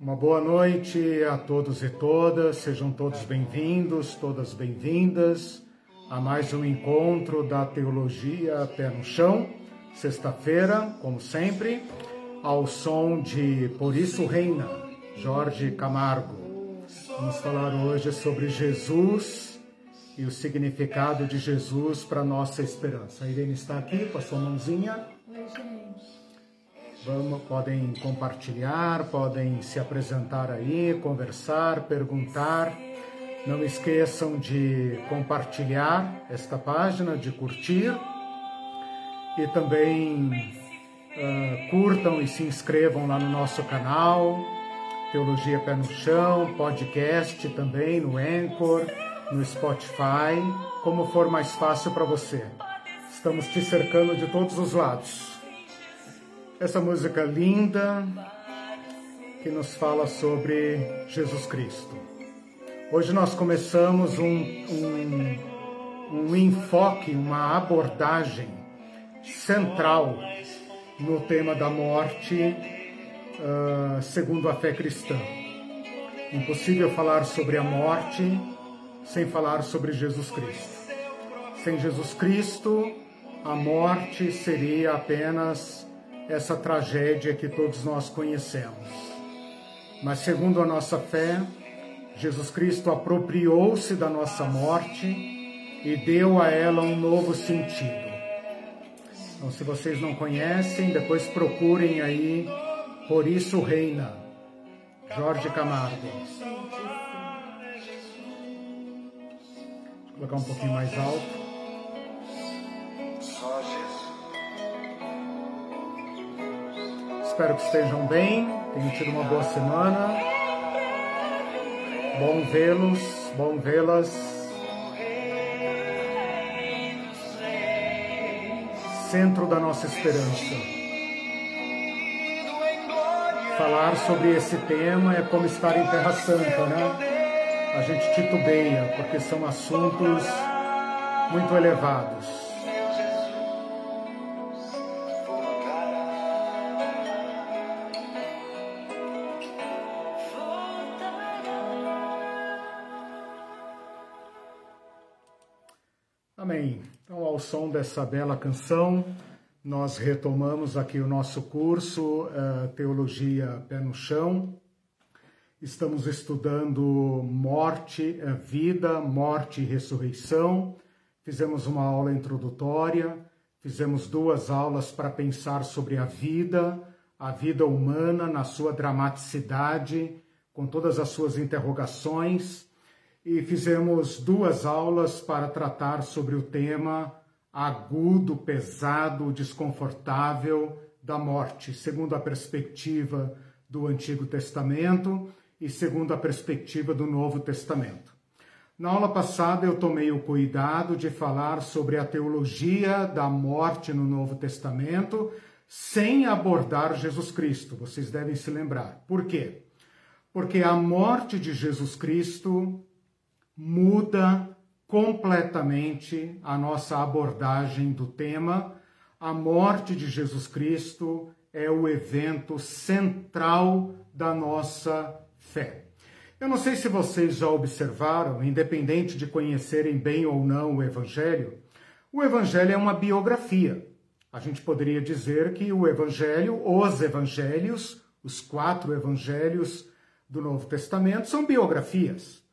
Uma boa noite a todos e todas, sejam todos bem-vindos, todas bem-vindas a mais um encontro da Teologia Pé no Chão, sexta-feira, como sempre, ao som de Por Isso Reina, Jorge Camargo. Vamos falar hoje sobre Jesus e o significado de Jesus para nossa esperança. A Irene está aqui com a sua mãozinha. Oi, gente. Vamos, podem compartilhar, podem se apresentar aí, conversar, perguntar. Não esqueçam de compartilhar esta página, de curtir e também uh, curtam e se inscrevam lá no nosso canal, Teologia Pé no Chão, podcast também no Anchor, no Spotify, como for mais fácil para você. Estamos te cercando de todos os lados essa música linda que nos fala sobre Jesus Cristo. Hoje nós começamos um, um, um enfoque, uma abordagem central no tema da morte uh, segundo a fé cristã. Impossível falar sobre a morte sem falar sobre Jesus Cristo. Sem Jesus Cristo, a morte seria apenas essa tragédia que todos nós conhecemos. Mas, segundo a nossa fé, Jesus Cristo apropriou-se da nossa morte e deu a ela um novo sentido. Então, se vocês não conhecem, depois procurem aí Por Isso Reina, Jorge Camargo. Vou colocar um pouquinho mais alto. Espero que estejam bem, tenham tido uma boa semana. Bom vê-los, bom vê-las. Centro da nossa esperança. Falar sobre esse tema é como estar em Terra Santa, né? A gente titubeia, porque são assuntos muito elevados. Amém. Então, ao som dessa bela canção, nós retomamos aqui o nosso curso uh, Teologia Pé no Chão. Estamos estudando morte, uh, vida, morte e ressurreição. Fizemos uma aula introdutória, fizemos duas aulas para pensar sobre a vida, a vida humana na sua dramaticidade, com todas as suas interrogações e fizemos duas aulas para tratar sobre o tema agudo, pesado, desconfortável da morte, segundo a perspectiva do Antigo Testamento e segundo a perspectiva do Novo Testamento. Na aula passada eu tomei o cuidado de falar sobre a teologia da morte no Novo Testamento sem abordar Jesus Cristo. Vocês devem se lembrar. Por quê? Porque a morte de Jesus Cristo muda completamente a nossa abordagem do tema. A morte de Jesus Cristo é o evento central da nossa fé. Eu não sei se vocês já observaram, independente de conhecerem bem ou não o Evangelho, o Evangelho é uma biografia. A gente poderia dizer que o Evangelho, os Evangelhos, os quatro Evangelhos do Novo Testamento, são biografias.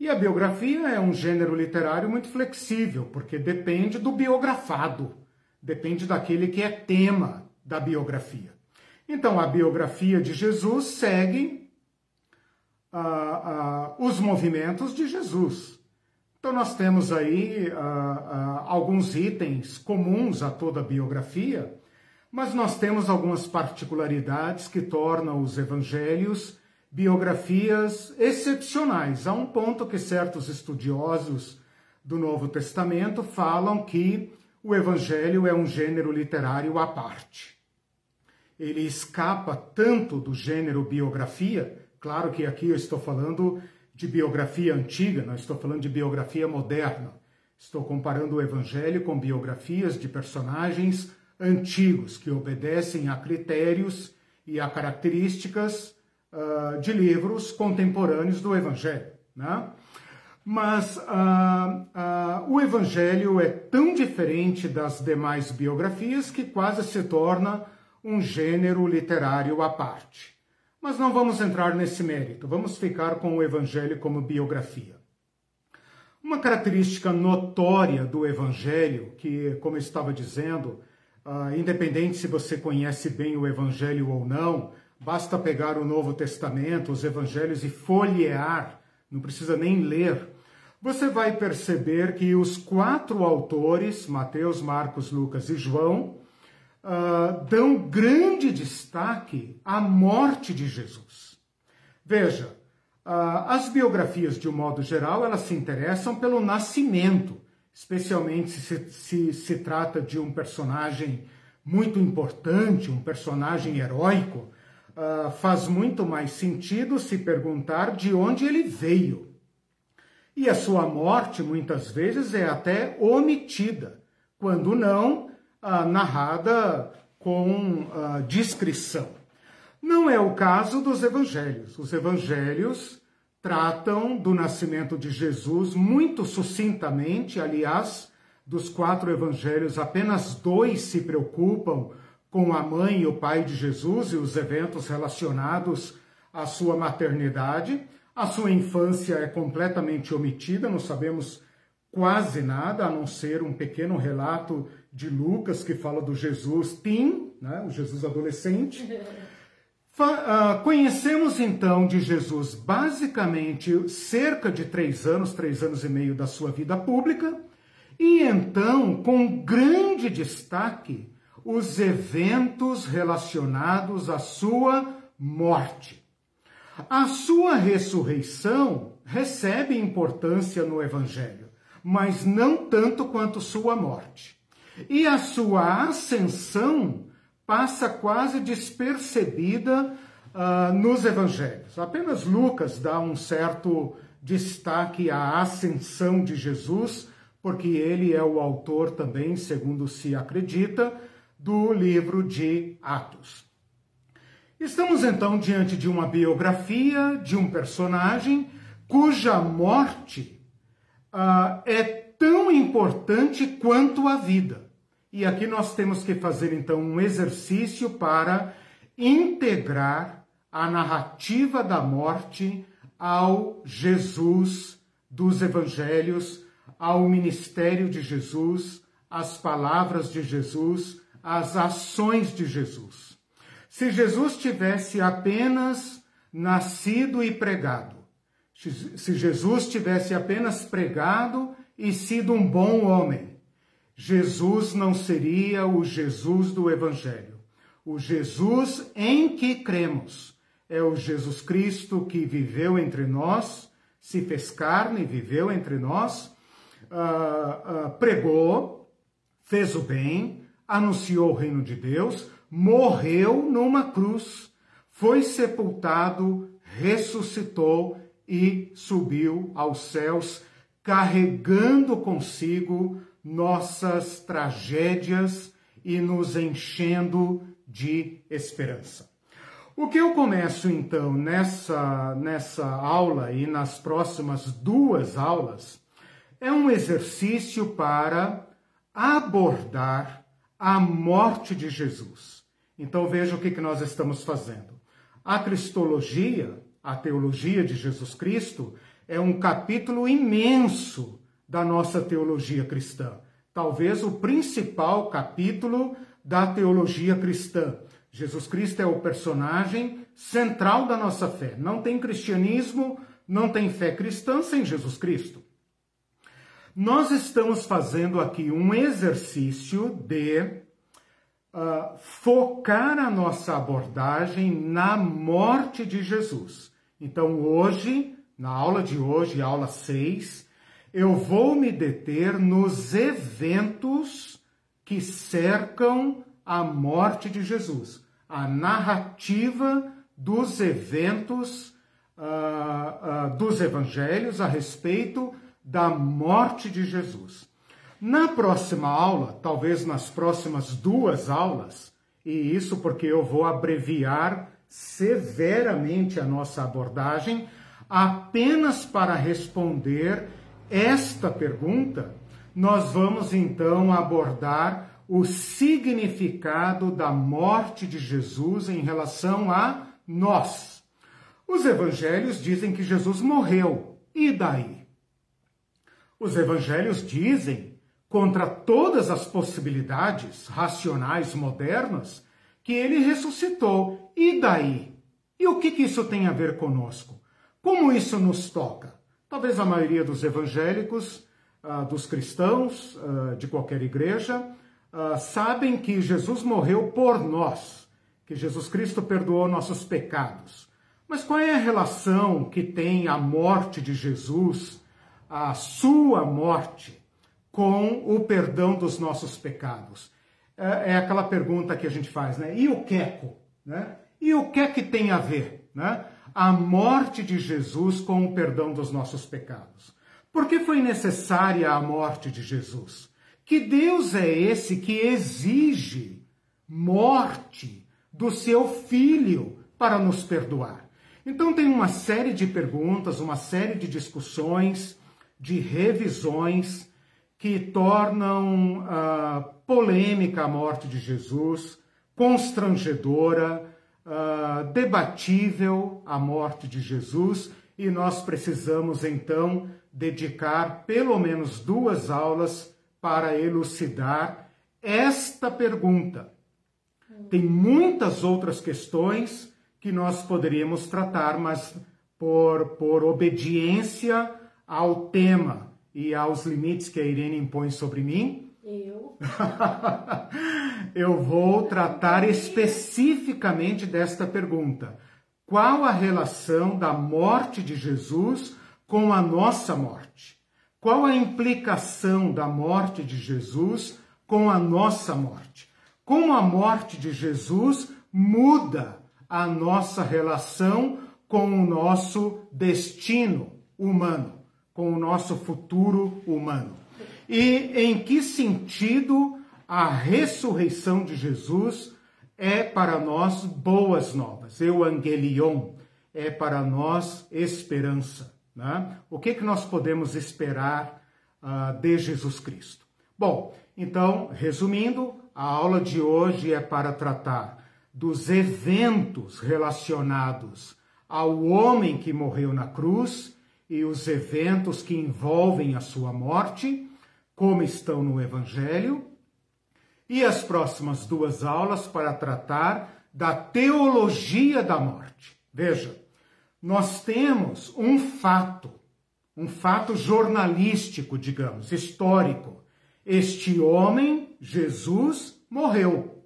E a biografia é um gênero literário muito flexível, porque depende do biografado, depende daquele que é tema da biografia. Então, a biografia de Jesus segue uh, uh, os movimentos de Jesus. Então, nós temos aí uh, alguns itens comuns a toda a biografia, mas nós temos algumas particularidades que tornam os evangelhos biografias excepcionais, a um ponto que certos estudiosos do Novo Testamento falam que o Evangelho é um gênero literário à parte. Ele escapa tanto do gênero biografia, claro que aqui eu estou falando de biografia antiga, não estou falando de biografia moderna. Estou comparando o Evangelho com biografias de personagens antigos que obedecem a critérios e a características uh, de livros contemporâneos do Evangelho. Né? Mas uh, uh, o Evangelho é tão diferente das demais biografias que quase se torna um gênero literário à parte. Mas não vamos entrar nesse mérito, vamos ficar com o Evangelho como biografia. Uma característica notória do Evangelho, que, como eu estava dizendo, uh, independente se você conhece bem o Evangelho ou não, basta pegar o Novo Testamento, os Evangelhos e folhear, não precisa nem ler. Você vai perceber que os quatro autores, Mateus, Marcos, Lucas e João, uh, dão grande destaque à morte de Jesus. Veja, uh, as biografias, de um modo geral, elas se interessam pelo nascimento, especialmente se, se se trata de um personagem muito importante, um personagem heróico, uh, faz muito mais sentido se perguntar de onde ele veio. E a sua morte, muitas vezes, é até omitida, quando não, ah, narrada com ah, descrição. Não é o caso dos evangelhos. Os evangelhos tratam do nascimento de Jesus muito sucintamente, aliás, dos quatro evangelhos, apenas dois se preocupam com a mãe e o pai de Jesus e os eventos relacionados à sua maternidade. A sua infância é completamente omitida, não sabemos quase nada, a não ser um pequeno relato de Lucas que fala do Jesus teen, né, o Jesus adolescente. Uh, conhecemos então de Jesus basicamente cerca de três anos, três anos e meio da sua vida pública, e então, com grande destaque, os eventos relacionados à sua morte. A sua ressurreição recebe importância no Evangelho, mas não tanto quanto sua morte. E a sua ascensão passa quase despercebida uh, nos evangelhos. Apenas Lucas dá um certo destaque à ascensão de Jesus, porque ele é o autor também, segundo se acredita, do livro de Atos. Estamos então diante de uma biografia de um personagem cuja morte uh, é tão importante quanto a vida. E aqui nós temos que fazer então um exercício para integrar a narrativa da morte ao Jesus dos evangelhos, ao ministério de Jesus, às palavras de Jesus, às ações de Jesus. Se Jesus tivesse apenas nascido e pregado, se Jesus tivesse apenas pregado e sido um bom homem, Jesus não seria o Jesus do Evangelho. O Jesus em que cremos é o Jesus Cristo que viveu entre nós, se fez carne, viveu entre nós, uh, uh, pregou, fez o bem, anunciou o reino de Deus, morreu numa cruz, foi sepultado, ressuscitou e subiu aos céus, carregando consigo nossas tragédias e nos enchendo de esperança. O que eu começo então nessa, nessa aula e nas próximas duas aulas é um exercício para abordar a morte de Jesus. Então veja o que, nós estamos fazendo. A cristologia, a teologia de Jesus Cristo, é um capítulo imenso da nossa teologia cristã. Talvez o principal capítulo da teologia cristã. Jesus Cristo é o personagem central da nossa fé. Não tem cristianismo, não tem fé cristã sem Jesus Cristo. Nós estamos fazendo aqui um exercício de uh, focar a nossa abordagem na morte de Jesus. Então, hoje, na aula de hoje, aula 6, eu vou me deter nos eventos que cercam a morte de Jesus, a narrativa dos eventos uh, uh, dos evangelhos a respeito da morte de Jesus. Na próxima aula, talvez nas próximas duas aulas, e isso porque eu vou abreviar severamente a nossa abordagem apenas para responder esta pergunta, nós vamos então abordar o significado da morte de Jesus em relação a nós. Os evangelhos dizem que Jesus morreu, e daí? Os evangelhos dizem, contra todas as possibilidades racionais modernas, que ele ressuscitou, e daí? E o que, que isso tem a ver conosco? Como isso nos toca? Talvez a maioria dos evangélicos, ah, dos cristãos, ah, de qualquer igreja, ah, sabem que Jesus morreu por nós, que Jesus Cristo perdoou nossos pecados. Mas qual é a relação que tem a morte de Jesus, a sua morte, com o perdão dos nossos pecados? É, é aquela pergunta que a gente faz, né? E o queco? Né? E o que é que tem a ver? Né? A morte de Jesus com o perdão dos nossos pecados. Por que foi necessária a morte de Jesus? Que Deus é esse que exige morte do seu filho para nos perdoar? Então tem uma série de perguntas, uma série de discussões, de revisões que tornam uh, polêmica a morte de Jesus, constrangedora, uh, debatível a morte de Jesus, e nós precisamos então dedicar pelo menos duas aulas para elucidar esta pergunta. Tem muitas outras questões que nós poderíamos tratar, mas por, por obediência ao tema e aos limites que a Irene impõe sobre mim, eu. eu vou tratar especificamente desta pergunta. Qual a relação da morte de Jesus com a nossa morte? Qual a implicação da morte de Jesus com a nossa morte? Como a morte de Jesus muda a nossa relação com o nosso destino humano, com o nosso futuro humano? E em que sentido a ressurreição de Jesus é para nós boas novas? Evangelion é para nós esperança. Né? O que, que nós podemos esperar uh, de Jesus Cristo? Bom, então, resumindo, a aula de hoje é para tratar dos eventos relacionados ao homem que morreu na cruz e os eventos que envolvem a sua morte, como estão no Evangelho, e as próximas duas aulas para tratar da teologia da morte. Veja, nós temos um fato, um fato jornalístico, digamos, histórico. Este homem, Jesus, morreu.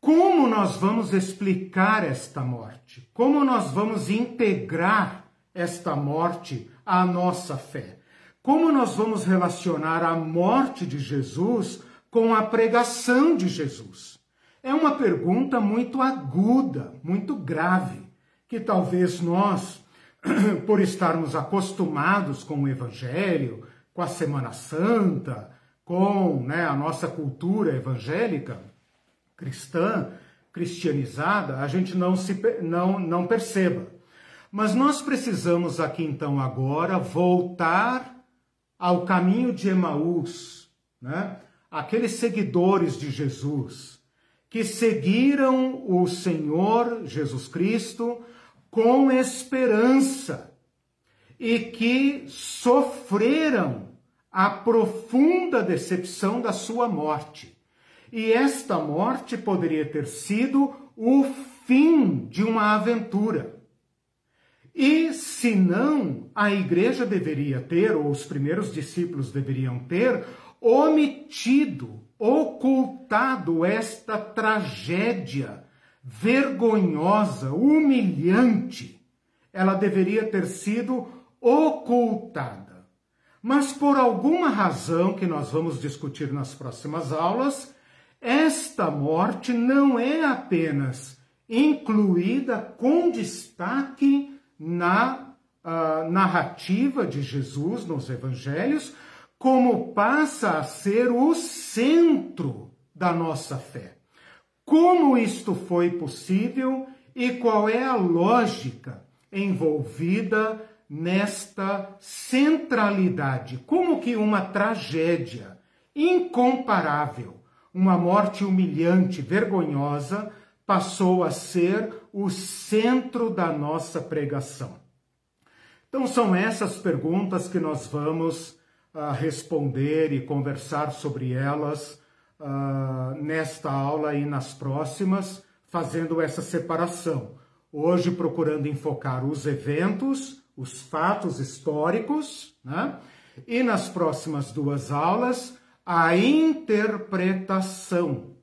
Como nós vamos explicar esta morte? Como nós vamos integrar esta morte à nossa fé? Como nós vamos relacionar a morte de Jesus com a pregação de Jesus? É uma pergunta muito aguda, muito grave que talvez nós, por estarmos acostumados com o Evangelho, com a Semana Santa, com né, a nossa cultura evangélica, cristã, cristianizada, a gente não, se, não, não perceba. Mas nós precisamos aqui então agora voltar ao caminho de Emaús, né? aqueles seguidores de Jesus, que seguiram o Senhor Jesus Cristo com esperança e que sofreram a profunda decepção da sua morte. E esta morte poderia ter sido o fim de uma aventura. E se não, a igreja deveria ter, ou os primeiros discípulos deveriam ter, omitido, ocultado esta tragédia vergonhosa, humilhante, ela deveria ter sido ocultada. Mas por alguma razão que nós vamos discutir nas próximas aulas, esta morte não é apenas incluída com destaque na uh, narrativa de Jesus nos evangelhos, como passa a ser o centro da nossa fé. como isto foi possível e qual é a lógica envolvida nesta centralidade, como que uma tragédia incomparável, uma morte humilhante, vergonhosa, passou a ser o centro da nossa pregação. Então, são essas perguntas que nós vamos uh, responder e conversar sobre elas uh, nesta aula e nas próximas, fazendo essa separação. Hoje, procurando enfocar os eventos, os fatos históricos, né? e nas próximas duas aulas, a interpretação,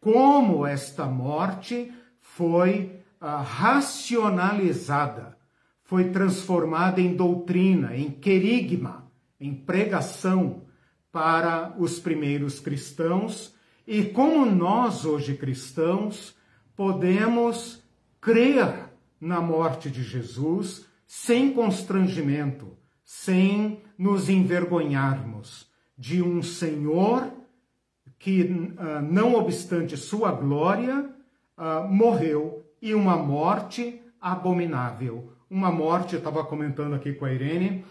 como esta morte foi racionalizada foi transformada em doutrina, em querigma, em pregação para os primeiros cristãos. E como nós, hoje cristãos, podemos crer na morte de Jesus sem constrangimento, sem nos envergonharmos de um Senhor que, ah, não obstante sua glória, ah, morreu e uma morte abominável, uma morte, estava comentando aqui com a Irene,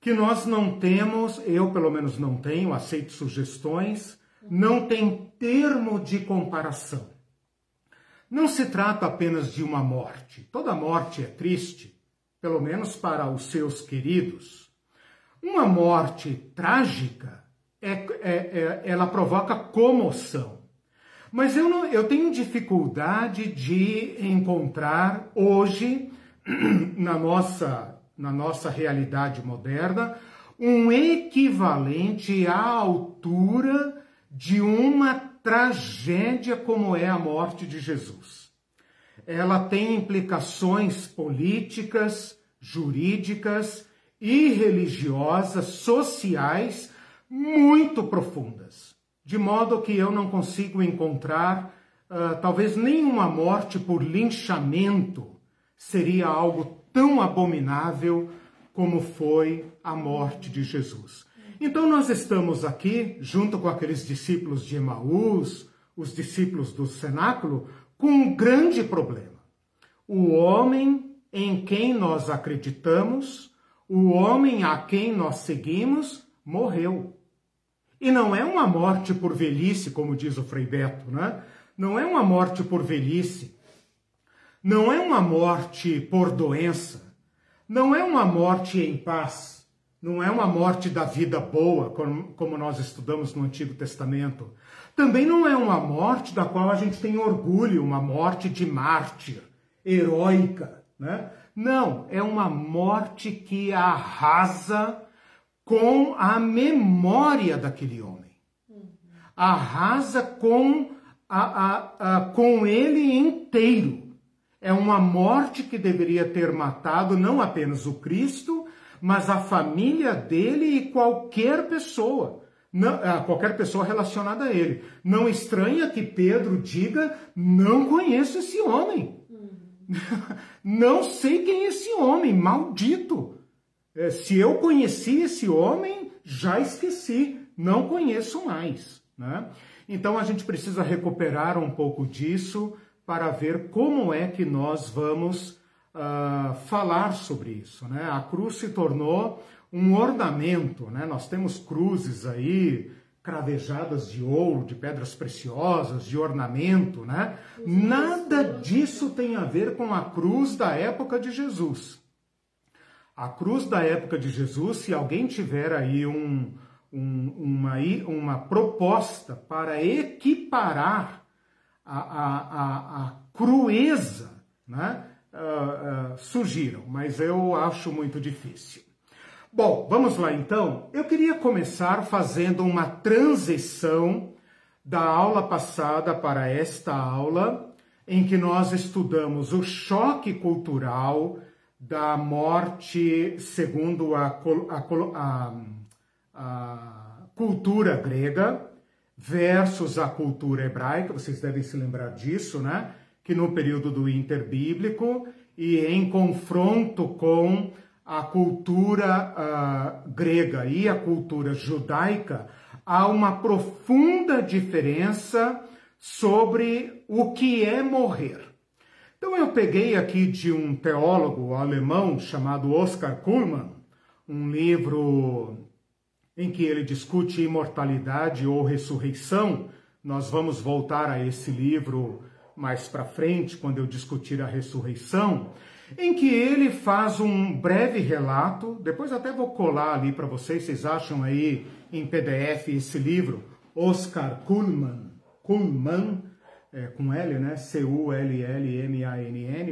que nós não temos, eu pelo menos não tenho, aceito sugestões, não tem termo de comparação. Não se trata apenas de uma morte. Toda morte é triste, pelo menos para os seus queridos. Uma morte trágica, é, é, é, ela provoca comoção. Mas eu, não, eu tenho dificuldade de encontrar hoje na nossa, na nossa realidade moderna, um equivalente à altura de uma tragédia como é a morte de Jesus. Ela tem implicações políticas, jurídicas e religiosas, sociais muito profundas, de modo que eu não consigo encontrar uh, talvez nenhuma morte por linchamento seria algo tão abominável como foi a morte de Jesus. Então nós estamos aqui, junto com aqueles discípulos de Emaús, os discípulos do cenáculo, com um grande problema. O homem em quem nós acreditamos, o homem a quem nós seguimos, morreu. E não é uma morte por velhice, como diz o Frei Beto, né? Não é uma morte por velhice, não é uma morte por doença, não é uma morte em paz, não é uma morte da vida boa, como nós estudamos no Antigo Testamento. Também não é uma morte da qual a gente tem orgulho, uma morte de mártir, heróica, né? Não, é uma morte que arrasa com a memória daquele homem. Arrasa com, a, a, a, com ele inteiro. É uma morte que deveria ter matado não apenas o Cristo, mas a família dele e qualquer pessoa. Não, qualquer pessoa relacionada a ele. Não estranha que Pedro diga: Não conheço esse homem. não sei quem é esse homem, maldito. É, se eu conheci esse homem, já esqueci, não conheço mais. Né? Então a gente precisa recuperar um pouco disso para ver como é que nós vamos uh, falar sobre isso. Né? A cruz se tornou um ornamento, né? nós temos cruzes aí cravejadas de ouro, de pedras preciosas, de ornamento, né? Nada disso tem a ver com a cruz da época de Jesus. A cruz da época de Jesus, se alguém tiver aí um, um, uma, uma proposta para equiparar a, a, a, a crueza, né? Uh, uh, surgiram, mas eu acho muito difícil. Bom, vamos lá então. Eu queria começar fazendo uma transição da aula passada para esta aula, em que nós estudamos o choque cultural da morte segundo a, a, a cultura grega versus a cultura hebraica, vocês devem se lembrar disso, né? Que no período do interbíblico e em confronto com a cultura uh, grega e a cultura judaica, há uma profunda diferença sobre o que é morrer. Então eu peguei aqui de um teólogo alemão chamado Oskar Kuhlmann, um livro em que ele discute imortalidade ou ressurreição. Nós vamos voltar a esse livro mais para frente, quando eu discutir a ressurreição, em que ele faz um breve relato, depois até vou colar ali para vocês, vocês acham aí em PDF esse livro, Oscar Kuhlmann, Kuhlmann, é, com L, né? C-U-L-L-M-A-N-N,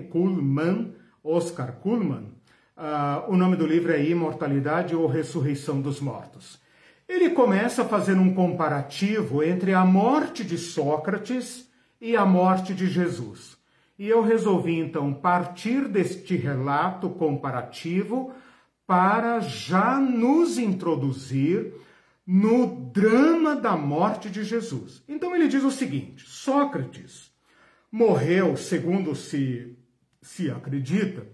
Kuhlmann, Oscar Kuhlmann. Uh, o nome do livro é Imortalidade ou Ressurreição dos Mortos. Ele começa fazendo um comparativo entre a morte de Sócrates e a morte de Jesus. E eu resolvi então partir deste relato comparativo para já nos introduzir no drama da morte de Jesus. Então ele diz o seguinte: Sócrates morreu, segundo se, se acredita,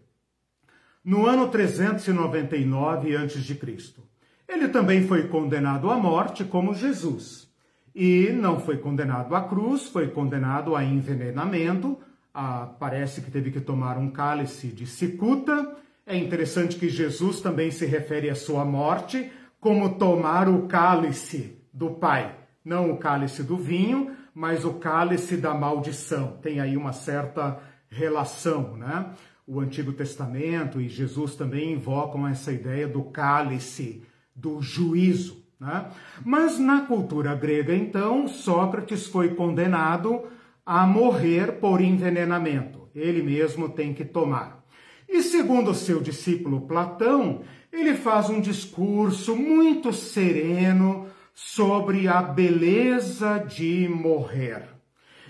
no ano 399 a.C. Ele também foi condenado à morte como Jesus. E não foi condenado à cruz, foi condenado a envenenamento. Ah, parece que teve que tomar um cálice de cicuta. É interessante que Jesus também se refere à sua morte como tomar o cálice do Pai. Não o cálice do vinho, mas o cálice da maldição. Tem aí uma certa relação, né? O Antigo Testamento e Jesus também invocam essa ideia do cálice, do juízo. Né? Mas na cultura grega, então, Sócrates foi condenado a morrer por envenenamento. Ele mesmo tem que tomar. E segundo seu discípulo Platão, ele faz um discurso muito sereno sobre a beleza de morrer.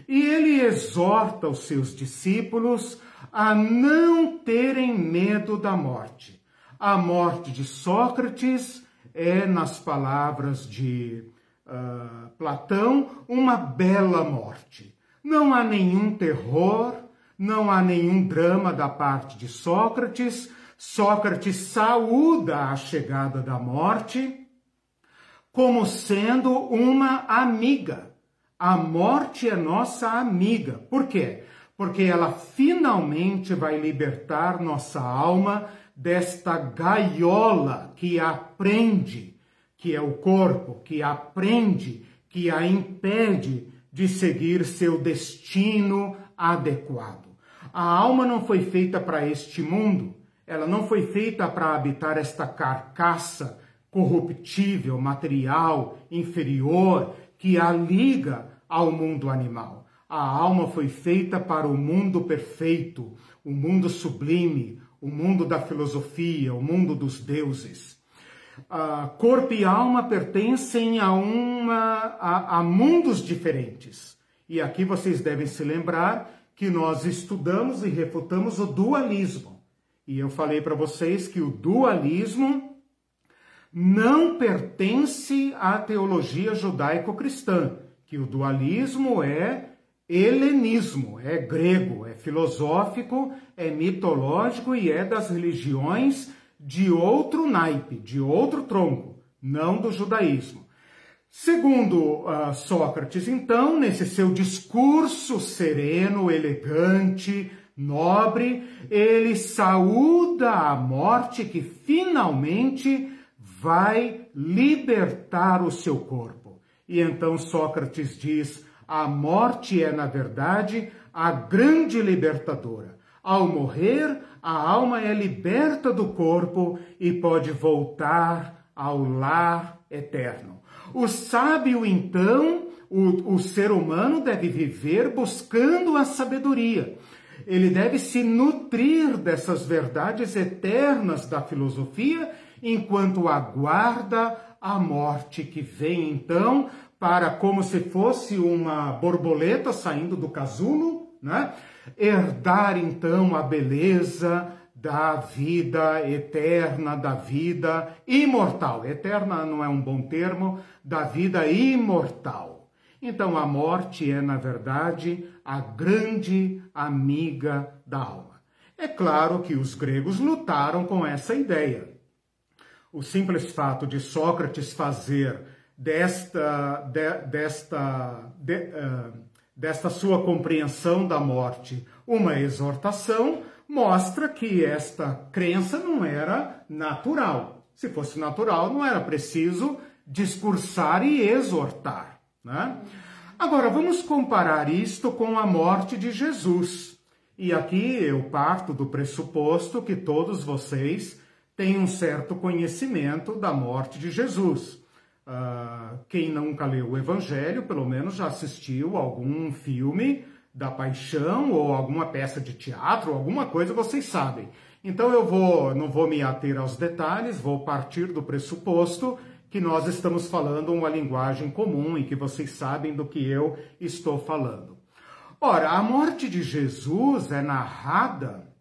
E ele exorta os seus discípulos a não terem medo da morte. A morte de Sócrates é, nas palavras de uh, Platão, uma bela morte. Não há nenhum terror, não há nenhum drama da parte de Sócrates, Sócrates saúda a chegada da morte como sendo uma amiga. A morte é nossa amiga. Por quê? Porque ela finalmente vai libertar nossa alma desta gaiola que aprende, que é o corpo, que aprende, que a impede de seguir seu destino adequado. A alma não foi feita para este mundo. Ela não foi feita para habitar esta carcaça corruptível, material, inferior, que a liga ao mundo animal. A alma foi feita para o mundo perfeito, o mundo sublime, o mundo da filosofia, o mundo dos deuses. Uh, corpo e alma pertencem a, uma, a, a mundos diferentes. E aqui vocês devem se lembrar que nós estudamos e refutamos o dualismo. E eu falei para vocês que o dualismo não pertence à teologia judaico-cristã, que o dualismo é helenismo, é grego, é filosófico, é mitológico e é das religiões de outro naipe, de outro tronco, não do judaísmo. Segundo uh, Sócrates, então, nesse seu discurso sereno, elegante, nobre, ele saúda a morte que finalmente vai libertar o seu corpo. E então Sócrates diz: a morte é, na verdade, a grande libertadora. Ao morrer, a alma é liberta do corpo e pode voltar ao lar eterno. O sábio, então, o, o ser humano deve viver buscando a sabedoria ele deve se nutrir dessas verdades eternas da filosofia enquanto aguarda a morte que vem então para como se fosse uma borboleta saindo do casulo, né? Herdar então a beleza da vida eterna, da vida imortal. Eterna não é um bom termo, da vida imortal. Então a morte é, na verdade, a grande amiga da alma. É claro que os gregos lutaram com essa ideia. O simples fato de Sócrates fazer desta, de, desta de, uh, desta sua compreensão da morte, uma exortação, mostra que esta crença não era natural. Se fosse natural, não era preciso discursar e exortar. Né? Agora, vamos comparar isto com a morte de Jesus. E aqui eu parto do pressuposto que todos vocês têm um certo conhecimento da morte de Jesus. Uh, quem nunca leu o Evangelho, pelo menos já assistiu algum filme da paixão ou alguma peça de teatro, alguma coisa vocês sabem. Então eu vou, não vou me ater aos detalhes, vou partir do pressuposto que nós estamos falando uma linguagem comum e que vocês sabem do que eu estou falando. Ora, a morte de Jesus é narrada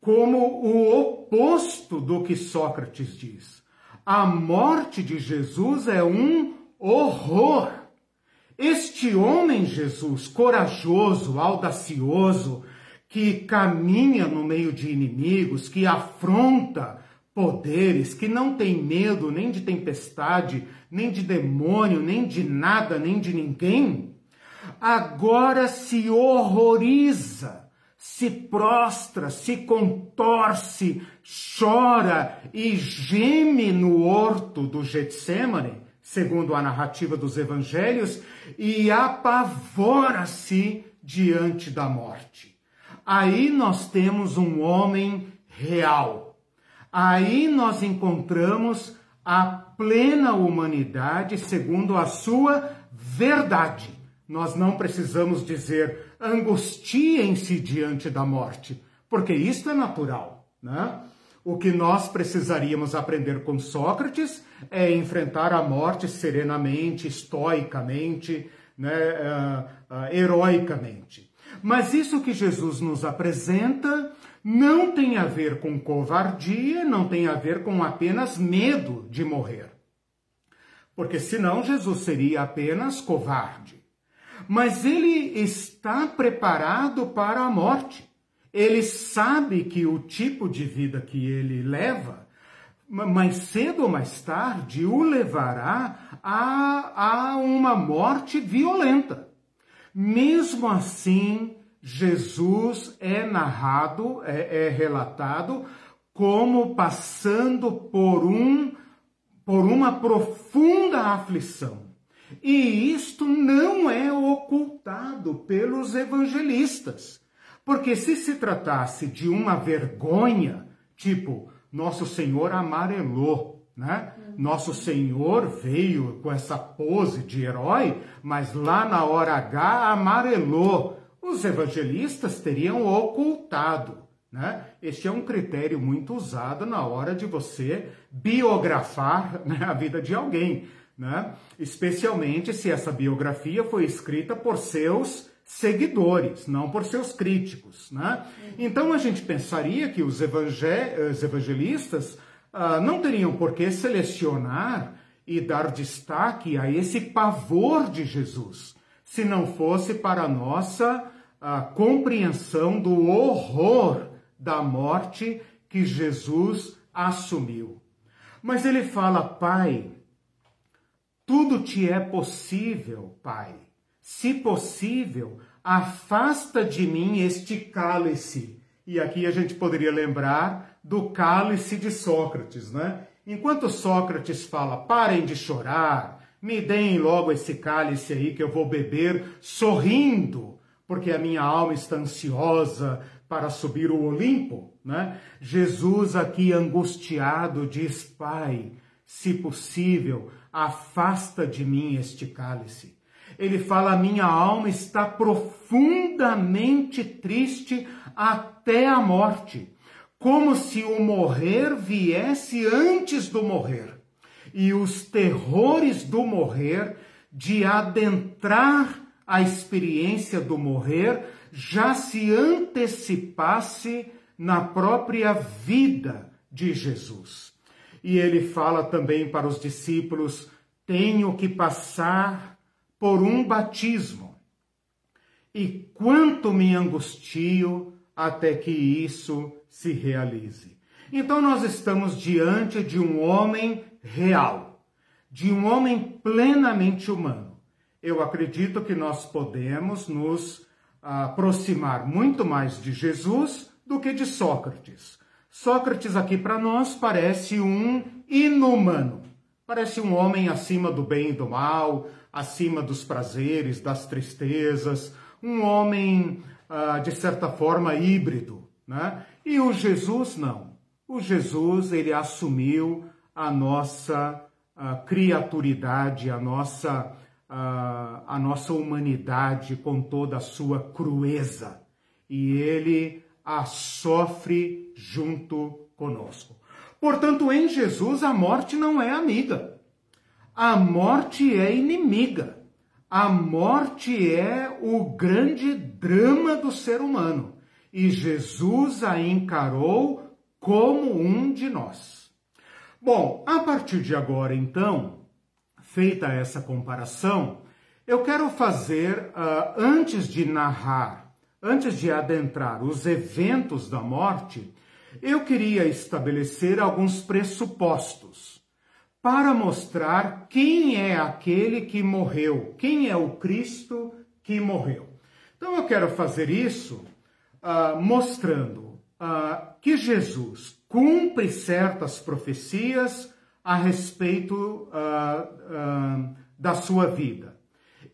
como o oposto do que Sócrates diz a morte de Jesus é um horror. Este homem Jesus, corajoso, audacioso, que caminha no meio de inimigos, que afronta poderes, que não tem medo nem de tempestade, nem de demônio, nem de nada, nem de ninguém, agora se horroriza se prostra, se contorce, chora e geme no horto do Getsemane, segundo a narrativa dos evangelhos, e apavora-se diante da morte. Aí nós temos um homem real. Aí nós encontramos a plena humanidade segundo a sua verdade. Nós não precisamos dizer angustiem-se diante da morte, porque isto é natural, né? O que nós precisaríamos aprender com Sócrates é enfrentar a morte serenamente, estoicamente, né, uh, uh, heroicamente. Mas isso que Jesus nos apresenta não tem a ver com covardia, não tem a ver com apenas medo de morrer. Porque senão Jesus seria apenas covarde mas ele está preparado para a morte. Ele sabe que o tipo de vida que ele leva, mais cedo ou mais tarde, o levará a, a uma morte violenta. Mesmo assim, Jesus é narrado, é, é relatado como passando por um por uma profunda aflição e isto não é ocultado pelos evangelistas. Porque se se tratasse de uma vergonha, tipo, Nosso Senhor amarelou, né? Nosso Senhor veio com essa pose de herói, mas lá na hora H amarelou. Os evangelistas teriam ocultado. Né? Este é um critério muito usado na hora de você biografar né, a vida de alguém né? especialmente se essa biografia foi escrita por seus seguidores, não por seus críticos. Né? Então a gente pensaria que os, evangelistas uh, não teriam por que selecionar e dar destaque a esse pavor de Jesus, se não fosse para a nossa uh, compreensão do horror da morte que Jesus assumiu. Mas ele fala, Pai, tudo te é possível, Pai. Se possível, afasta de mim este cálice. E aqui a gente poderia lembrar do cálice de Sócrates, né? Enquanto Sócrates fala, parem de chorar, me deem logo esse cálice aí que eu vou beber sorrindo, porque a minha alma está ansiosa para subir o Olimpo, né? Jesus aqui angustiado diz, Pai, se possível, afasta de mim este cálice. Ele fala: minha alma está profundamente triste até a morte, como se o morrer viesse antes do morrer, e os terrores do morrer, de adentrar a experiência do morrer, já se antecipasse na própria vida de Jesus. E ele fala também para os discípulos: tenho que passar por um batismo. E quanto me angustio até que isso se realize. Então nós estamos diante de um homem real, de um homem plenamente humano. Eu acredito que nós podemos nos aproximar muito mais de Jesus do que de Sócrates. Sócrates aqui para nós parece um inumano, parece um homem acima do bem e do mal, acima dos prazeres, das tristezas, um homem ah, de certa forma híbrido, né? E o Jesus não. O Jesus ele assumiu a nossa a criaturidade, a nossa a, nossa humanidade com toda a sua crueza e ele a sofre junto conosco. Portanto, em Jesus a morte não é amiga. A morte é inimiga. A morte é o grande drama do ser humano. E Jesus a encarou como um de nós. Bom, a partir de agora, então, feita essa comparação, eu quero fazer, uh, antes de narrar, antes de adentrar os eventos da morte, eu queria estabelecer alguns pressupostos para mostrar quem é aquele que morreu, quem é o Cristo que morreu. Então eu quero fazer isso uh, mostrando uh, que Jesus cumpre certas profecias a respeito uh, uh, da sua vida.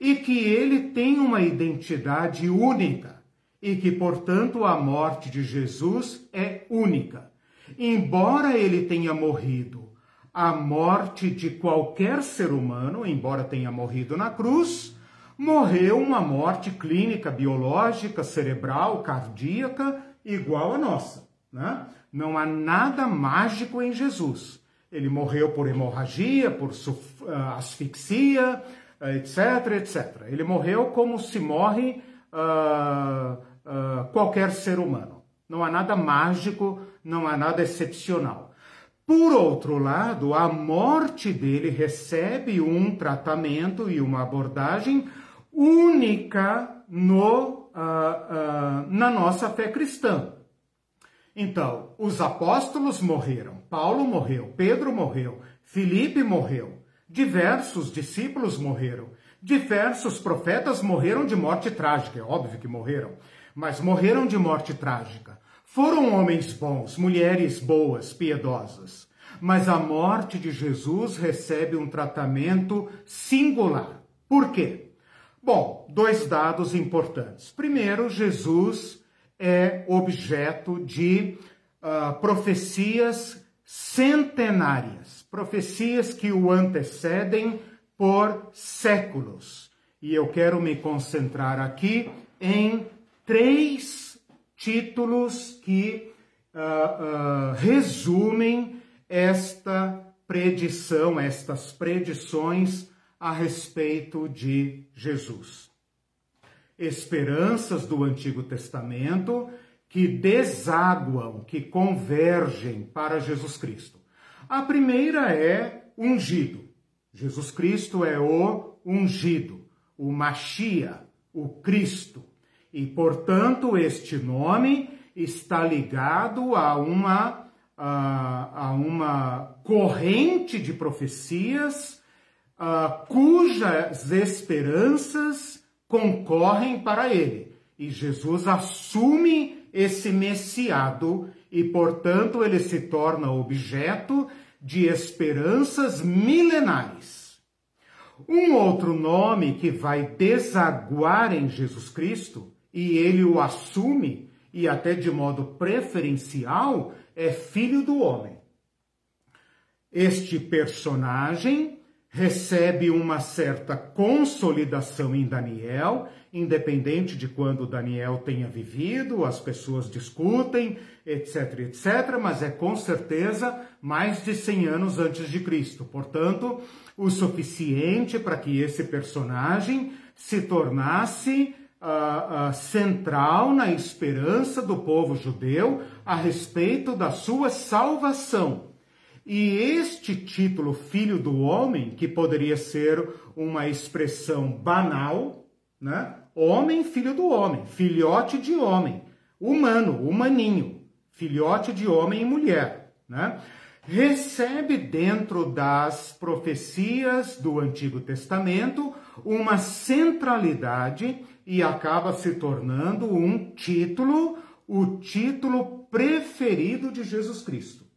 E que ele tem uma identidade única e que, portanto, a morte de Jesus é única. Embora ele tenha morrido a morte de qualquer ser humano, embora tenha morrido na cruz, morreu uma morte clínica, biológica, cerebral, cardíaca, igual à nossa. Né? Não há nada mágico em Jesus. Ele morreu por hemorragia, por ah, asfixia, etc, etc. Ele morreu como se morre uh, uh, qualquer ser humano. Não há nada mágico, não há nada excepcional. Por outro lado, a morte dele recebe um tratamento e uma abordagem única no, uh, na nossa fé cristã. Então, os apóstolos morreram, Paulo morreu, Pedro morreu, Filipe morreu, diversos discípulos morreram, diversos profetas morreram de morte trágica, é óbvio que morreram, mas morreram de morte trágica. Foram homens bons, mulheres boas, piedosas. Mas a morte de Jesus recebe um tratamento singular. Por quê? Bom, dois dados importantes. Primeiro, Jesus é objeto de uh, profecias centenárias, profecias que o antecedem por séculos. E eu quero me concentrar aqui em três títulos que uh, uh, resumem esta predição, estas predições a respeito de Jesus esperanças do Antigo Testamento que desaguam, que convergem para Jesus Cristo. A primeira é ungido. Jesus Cristo é o ungido, o Machia, o Cristo. E, portanto, este nome está ligado a uma, a, a uma corrente de profecias a, cujas esperanças concorrem para ele. E Jesus assume esse messiado e, portanto, ele se torna objeto de esperanças milenares. Um outro nome que vai desaguar em Jesus Cristo, e ele o assume, e até de modo preferencial, é Filho do Homem. Este personagem recebe uma certa consolidação em Daniel, independente de quando Daniel tenha vivido, as pessoas discutem, etc, etc, mas é com certeza mais de 100 anos antes de Cristo. Portanto, o suficiente para que esse personagem se tornasse uh, uh, central na esperança do povo judeu a respeito da sua salvação. E este título, Filho do Homem, que poderia ser uma expressão banal, né? Homem, filho do homem, filhote de homem, humano, humaninho, filhote de homem e mulher, né? recebe dentro das profecias do Antigo Testamento uma centralidade e acaba se tornando um título, o título preferido de Jesus Cristo.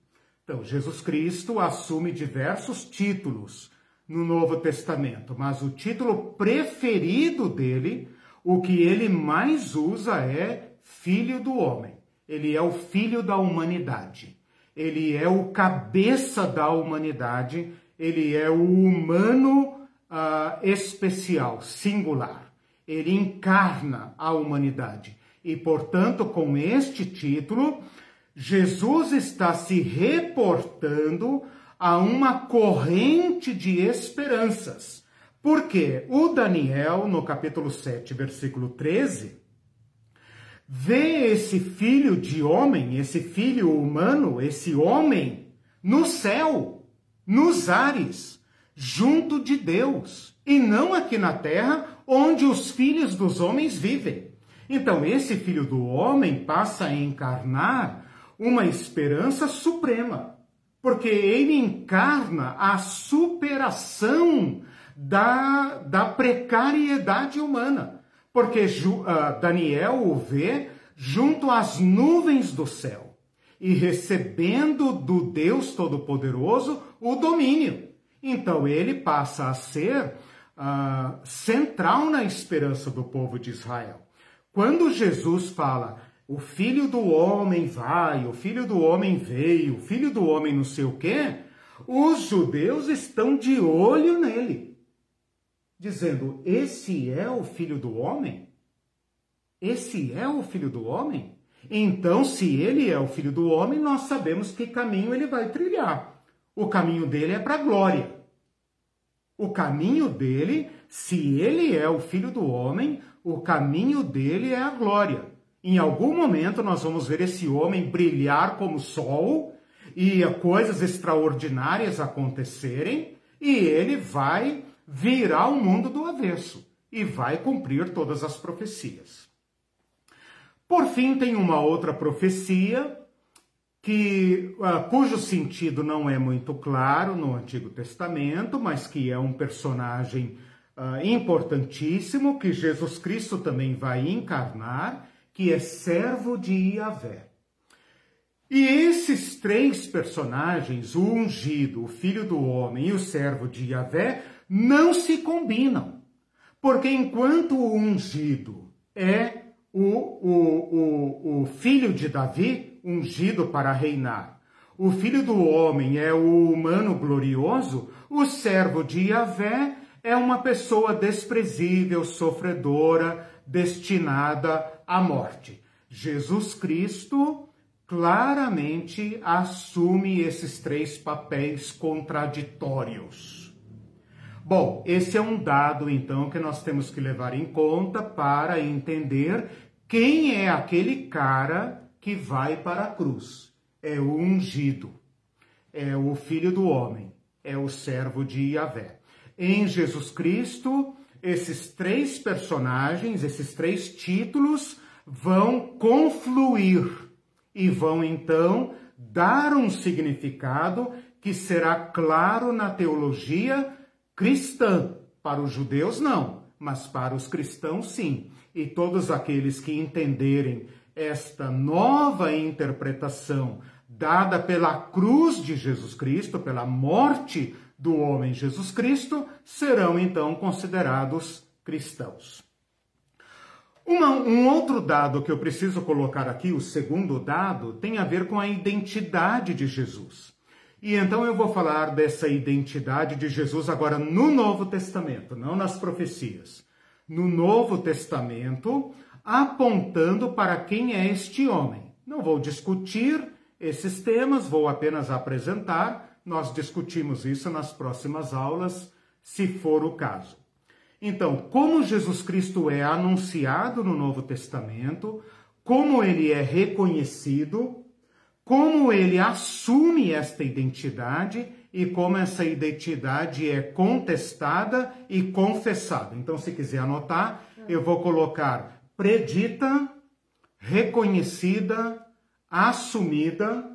Então, Jesus Cristo assume diversos títulos no Novo Testamento, mas o título preferido dele, o que ele mais usa é Filho do Homem. Ele é o filho da humanidade. Ele é o cabeça da humanidade. Ele é o humano uh, especial, singular. Ele encarna a humanidade. E, portanto, com este título, Jesus está se reportando a uma corrente de esperanças. Porque o Daniel, no capítulo 7, versículo 13, vê esse filho de homem, esse filho humano, esse homem, no céu, nos ares, junto de Deus, e não aqui na terra, onde os filhos dos homens vivem. Então, esse filho do homem passa a encarnar uma esperança suprema porque ele encarna a superação da, da precariedade humana. Porque uh, Daniel o vê junto às nuvens do céu e recebendo do Deus Todo-Poderoso o domínio. Então ele passa a ser uh, central na esperança do povo de Israel. Quando Jesus fala, o filho do homem vai, o filho do homem veio, o filho do homem não sei o quê, os judeus estão de olho nele, dizendo: Esse é o filho do homem? Esse é o filho do homem? Então, se ele é o filho do homem, nós sabemos que caminho ele vai trilhar. O caminho dele é para a glória. O caminho dele, se ele é o filho do homem, o caminho dele é a glória. Em algum momento nós vamos ver esse homem brilhar como sol e coisas extraordinárias acontecerem e ele vai virar o mundo do avesso e vai cumprir todas as profecias. Por fim, tem uma outra profecia que uh, cujo sentido não é muito claro no Antigo Testamento, mas que é um personagem uh, importantíssimo que Jesus Cristo também vai encarnar que é servo de Iavé. E esses três personagens, o ungido, o filho do homem e o servo de Iavé, não se combinam. Porque enquanto o ungido é o, o, o, o filho de Davi, ungido para reinar, o filho do homem é o humano glorioso, o servo de Iavé é uma pessoa desprezível, sofredora, destinada à morte. Jesus Cristo claramente assume esses três papéis contraditórios. Bom, esse é um dado então que nós temos que levar em conta para entender quem é aquele cara que vai para a cruz. É o ungido, é o filho do homem, é o servo de Yahvé. Em Jesus Cristo, esses três personagens, esses três títulos vão confluir e vão então dar um significado que será claro na teologia cristã. Para os judeus, não, mas para os cristãos, sim. E todos aqueles que entenderem esta nova interpretação dada pela cruz de Jesus Cristo, pela morte do homem Jesus Cristo serão então considerados cristãos. Uma, um outro dado que eu preciso colocar aqui, o segundo dado, tem a ver com a identidade de Jesus. E então eu vou falar dessa identidade de Jesus agora no Novo Testamento, não nas profecias. No Novo Testamento, apontando para quem é este homem. Não vou discutir esses temas, vou apenas apresentar nós discutimos isso nas próximas aulas, se for o caso. Então, como Jesus Cristo é anunciado no Novo Testamento, como ele é reconhecido, como ele assume esta identidade e como essa identidade é contestada e confessada. Então, se quiser anotar, eu vou colocar predita, reconhecida, assumida,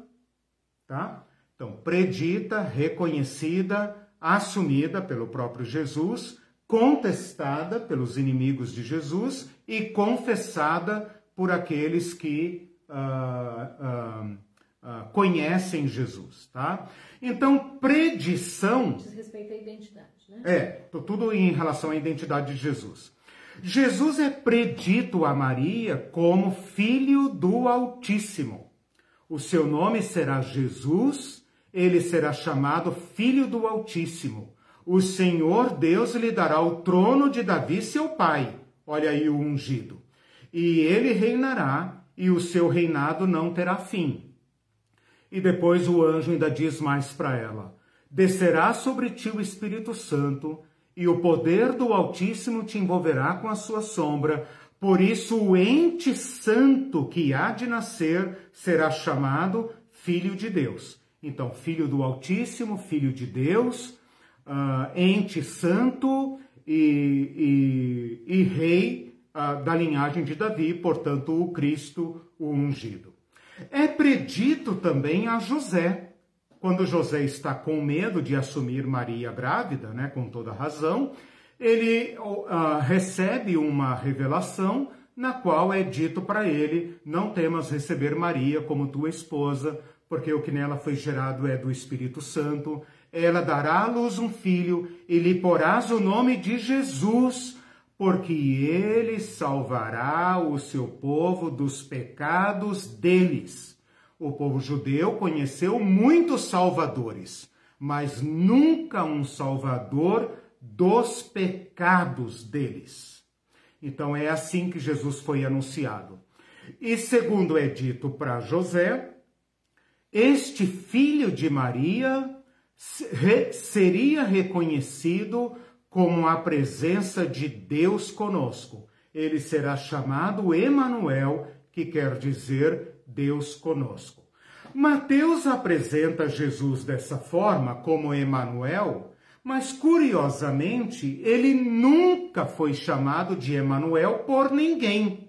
tá? Então, predita, reconhecida, assumida pelo próprio Jesus, contestada pelos inimigos de Jesus e confessada por aqueles que uh, uh, uh, conhecem Jesus, tá? Então, predição... Diz respeito à identidade, né? É, tudo em relação à identidade de Jesus. Jesus é predito a Maria como filho do Altíssimo. O seu nome será Jesus, ele será chamado Filho do Altíssimo. O Senhor Deus lhe dará o trono de Davi, seu pai. Olha aí o ungido. E ele reinará, e o seu reinado não terá fim. E depois o anjo ainda diz mais para ela: Descerá sobre ti o Espírito Santo, e o poder do Altíssimo te envolverá com a sua sombra. Por isso, o ente santo que há de nascer será chamado Filho de Deus. Então, Filho do Altíssimo, Filho de Deus, uh, ente santo e, e, e rei uh, da linhagem de Davi, portanto, o Cristo, o ungido. É predito também a José, quando José está com medo de assumir Maria grávida, né, com toda razão, ele uh, recebe uma revelação na qual é dito para ele: Não temas receber Maria como tua esposa, porque o que nela foi gerado é do Espírito Santo. Ela dará à luz um filho e lhe porás o nome de Jesus, porque ele salvará o seu povo dos pecados deles. O povo judeu conheceu muitos salvadores, mas nunca um salvador dos pecados deles. Então é assim que Jesus foi anunciado. E segundo é dito para José, este filho de Maria seria reconhecido como a presença de Deus conosco. Ele será chamado Emanuel, que quer dizer Deus conosco. Mateus apresenta Jesus dessa forma como Emanuel, mas curiosamente, ele nunca foi chamado de Emanuel por ninguém.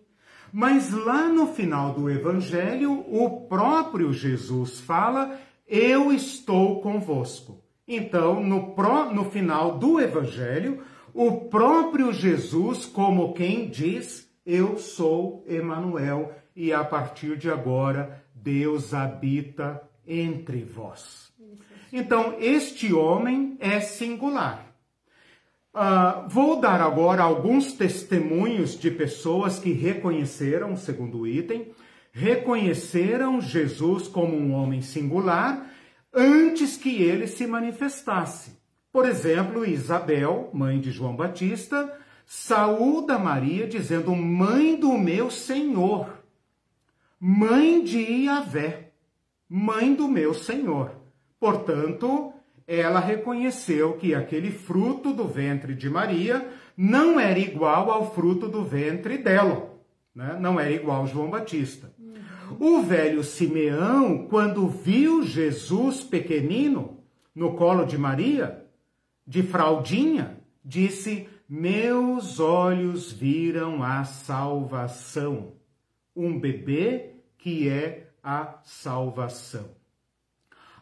Mas lá no final do evangelho, o próprio Jesus fala: "Eu estou convosco". Então, no, pro, no final do evangelho, o próprio Jesus, como quem diz: "Eu sou Emanuel", e a partir de agora Deus habita entre vós. Então, este homem é singular. Uh, vou dar agora alguns testemunhos de pessoas que reconheceram, segundo o item, reconheceram Jesus como um homem singular antes que ele se manifestasse. Por exemplo, Isabel, mãe de João Batista, saúda Maria dizendo: Mãe do meu Senhor mãe de Iavé, mãe do meu Senhor. Portanto, ela reconheceu que aquele fruto do ventre de Maria não era igual ao fruto do ventre dela, né? não era igual ao João Batista. O velho Simeão, quando viu Jesus pequenino no colo de Maria, de fraldinha, disse: Meus olhos viram a salvação um bebê que é a salvação.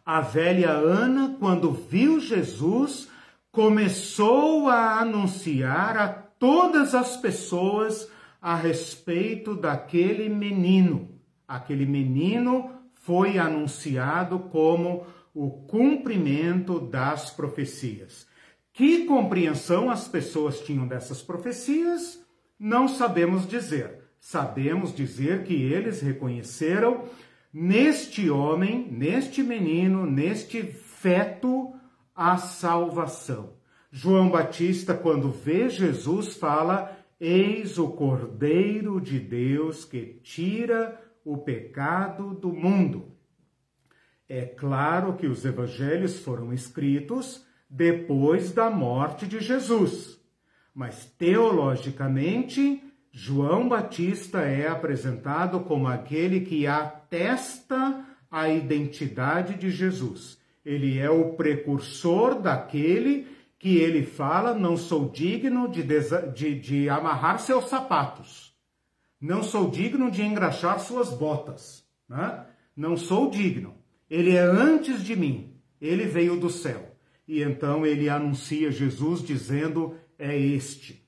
A velha Ana, quando viu Jesus, começou a anunciar a todas as pessoas a respeito daquele menino. Aquele menino foi anunciado como o cumprimento das profecias. Que compreensão as pessoas tinham dessas profecias? Não sabemos dizer sabemos dizer que eles reconheceram neste homem, neste menino, neste feto, a salvação. João Batista, quando vê Jesus, fala: Eis o Cordeiro de Deus que tira o pecado do mundo. É claro que os evangelhos foram escritos depois da morte de Jesus, mas teologicamente João Batista é apresentado como aquele que atesta a identidade de Jesus. Ele é o precursor daquele que ele fala: não sou digno de, de, de amarrar seus sapatos, não sou digno de engraxar suas botas, né? não sou digno. ele é antes de mim, ele veio do céu. E então ele anuncia Jesus dizendo: É este.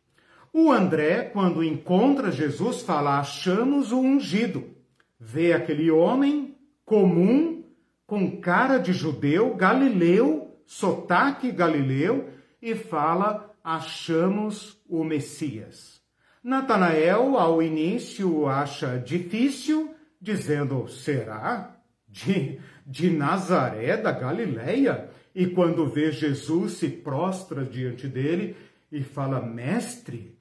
O André, quando encontra Jesus, fala: Achamos o ungido. Vê aquele homem comum, com cara de judeu, galileu, sotaque galileu, e fala: Achamos o Messias. Natanael, ao início, acha difícil, dizendo: Será? De, de Nazaré da Galileia? E quando vê Jesus, se prostra diante dele e fala: Mestre,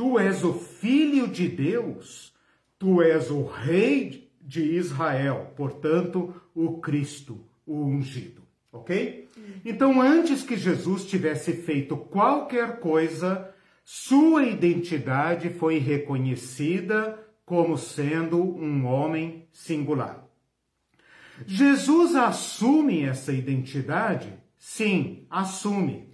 tu és o Filho de Deus, tu és o Rei de Israel, portanto, o Cristo, o ungido. Ok? Então, antes que Jesus tivesse feito qualquer coisa, sua identidade foi reconhecida como sendo um homem singular. Jesus assume essa identidade? Sim, assume.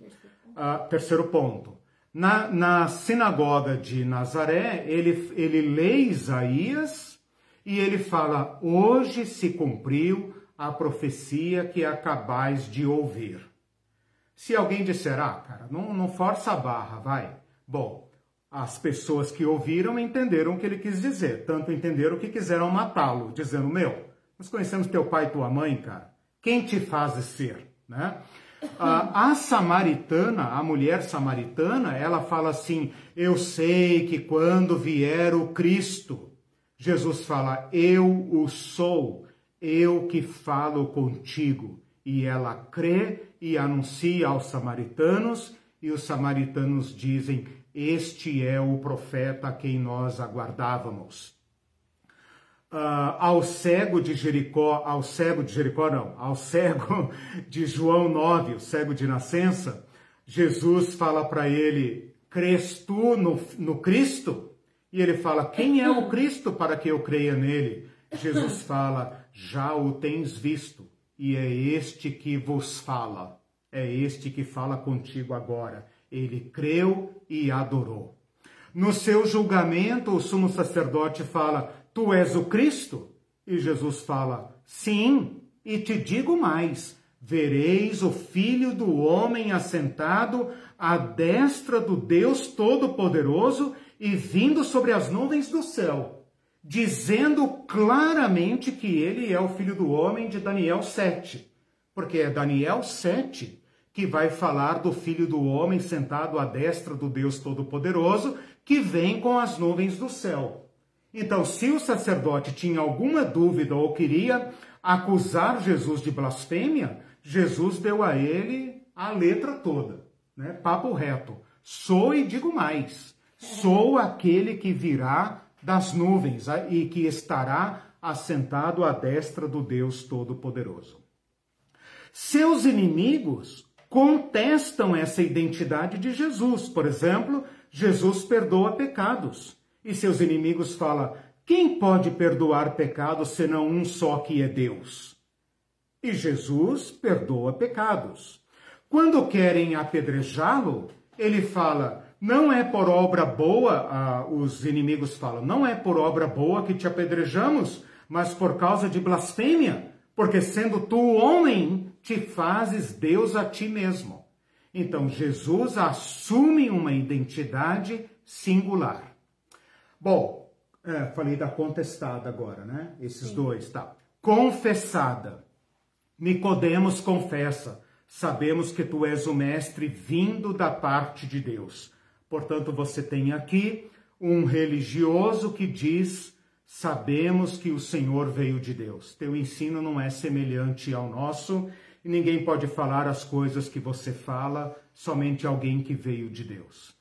Uh, terceiro ponto. Na, na, sinagoga de Nazaré, ele, ele lê Isaías e ele fala: Hoje se cumpriu a profecia que acabais de ouvir. Se alguém disser, ah, cara, não, não força a barra, vai. Bom, as pessoas que ouviram entenderam o que ele quis dizer, tanto entenderam que quiseram matá-lo, dizendo: Meu, nós conhecemos teu pai e tua mãe, cara. Quem te fazes ser, né? A, a samaritana, a mulher samaritana, ela fala assim: Eu sei que quando vier o Cristo, Jesus fala: Eu o sou, eu que falo contigo. E ela crê e anuncia aos samaritanos, e os samaritanos dizem: Este é o profeta a quem nós aguardávamos uh, ao cego de Jericó, ao cego de Jericó não, ao cego de João 9, o cego de nascença, Jesus fala para ele, crês tu no, no Cristo? E ele fala, quem é o Cristo para que eu creia nele? Jesus fala, já o tens visto, e é este que vos fala, é este que fala contigo agora. Ele creu e adorou. No seu julgamento, o sumo sacerdote fala: Tu és o Cristo? E Jesus fala: Sim, e te digo mais: vereis o Filho do Homem assentado à destra do Deus Todo-Poderoso e vindo sobre as nuvens do céu, dizendo claramente que ele é o Filho do Homem de Daniel 7. Porque é Daniel 7 que vai falar do Filho do Homem sentado à destra do Deus Todo-Poderoso, que vem com as nuvens do céu. Então, se o sacerdote tinha alguma dúvida ou queria acusar Jesus de blasfêmia, Jesus deu a ele a letra toda, né? Papo reto. Sou e digo mais: sou aquele que virá das nuvens e que estará assentado à destra do Deus Todo-Poderoso. Seus inimigos contestam essa identidade de Jesus. Por exemplo, Jesus perdoa pecados. E seus inimigos falam: quem pode perdoar pecados senão um só que é Deus? E Jesus perdoa pecados. Quando querem apedrejá-lo, ele fala: não é por obra boa, ah, os inimigos falam, não é por obra boa que te apedrejamos, mas por causa de blasfêmia, porque sendo tu homem, te fazes Deus a ti mesmo. Então Jesus assume uma identidade singular. Bom, é, falei da contestada agora, né? Esses Sim. dois, tá. Confessada. Nicodemos confessa: Sabemos que tu és o mestre vindo da parte de Deus. Portanto, você tem aqui um religioso que diz: Sabemos que o Senhor veio de Deus. Teu ensino não é semelhante ao nosso e ninguém pode falar as coisas que você fala, somente alguém que veio de Deus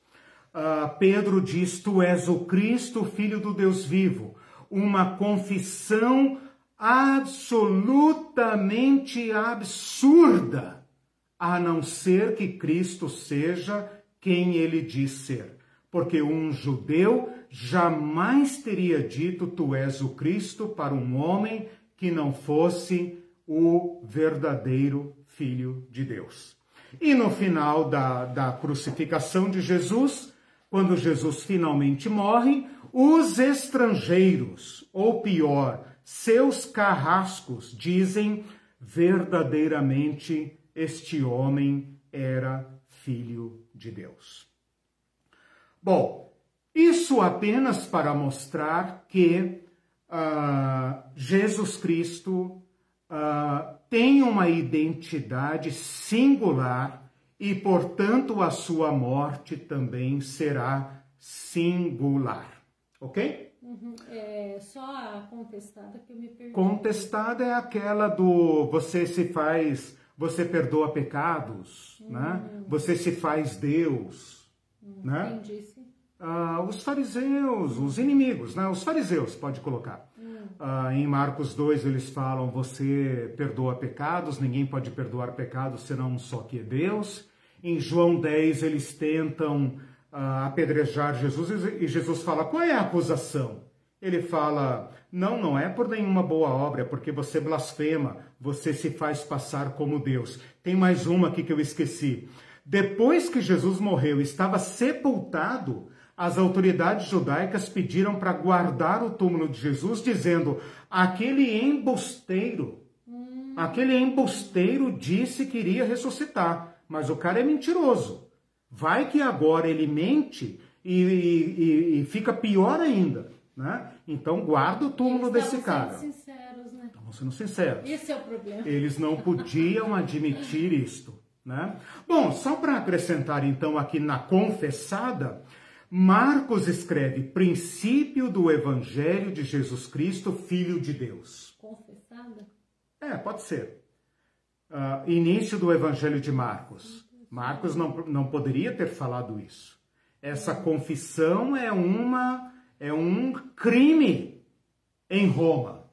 uh, Pedro diz: Tu és o Cristo, filho do Deus vivo. Uma confissão absolutamente absurda, a não ser que Cristo seja quem ele diz ser. Porque um judeu jamais teria dito: Tu és o Cristo para um homem que não fosse o verdadeiro Filho de Deus. E no final da, da crucificação de Jesus, quando Jesus finalmente morre, os estrangeiros, ou pior, seus carrascos dizem verdadeiramente este homem era filho de Deus. Bom, isso apenas para mostrar que uh, Jesus Cristo uh, tem uma identidade singular e, portanto, a sua morte também será singular. Ok? Uhum. É só a contestada que eu me perdi. Contestada é aquela do você se faz, você perdoa pecados, uhum. né? Você se faz Deus, uhum. né? Disse? Ah, os fariseus, os inimigos, né? Os fariseus, pode colocar. Hum. Ah, em Marcos 2 eles falam: você perdoa pecados, ninguém pode perdoar pecados senão um só que é Deus. Em João 10 eles tentam ah, apedrejar Jesus e Jesus fala: qual é a acusação? Ele fala: não, não é por nenhuma boa obra, é porque você blasfema, você se faz passar como Deus. Tem mais uma aqui que eu esqueci. Depois que Jesus morreu, estava sepultado as autoridades judaicas pediram para guardar o túmulo de Jesus, dizendo: aquele embusteiro, hum. aquele embusteiro disse que iria ressuscitar, mas o cara é mentiroso. Vai que agora ele mente e, e, e fica pior ainda. Né? Então guarda o túmulo desse cara. Sinceros, né? Estão sendo sinceros. Esse é o problema. Eles não podiam admitir isto. Né? Bom, só para acrescentar então aqui na confessada, Marcos escreve princípio do Evangelho de Jesus Cristo, Filho de Deus. Confessada? É, pode ser. Uh, início do Evangelho de Marcos. Marcos não, não poderia ter falado isso. Essa confissão é uma é um crime em Roma,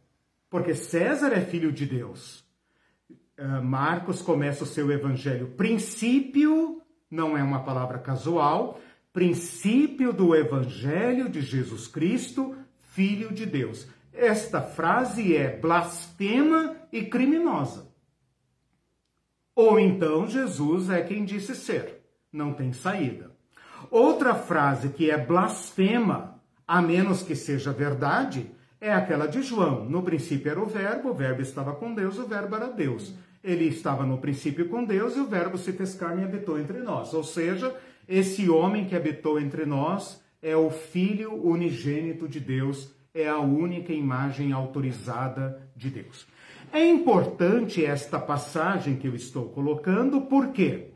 porque César é filho de Deus. Uh, Marcos começa o seu evangelho. Princípio não é uma palavra casual, princípio do Evangelho de Jesus Cristo, Filho de Deus. Esta frase é blasfema e criminosa. Ou então Jesus é quem disse ser, não tem saída. Outra frase que é blasfema, a menos que seja verdade, é aquela de João. No princípio era o Verbo, o Verbo estava com Deus, o Verbo era Deus. Ele estava no princípio com Deus e o Verbo se fez carne e habitou entre nós. Ou seja, esse homem que habitou entre nós é o Filho unigênito de Deus, é a única imagem autorizada de Deus. É importante esta passagem que eu estou colocando, por quê?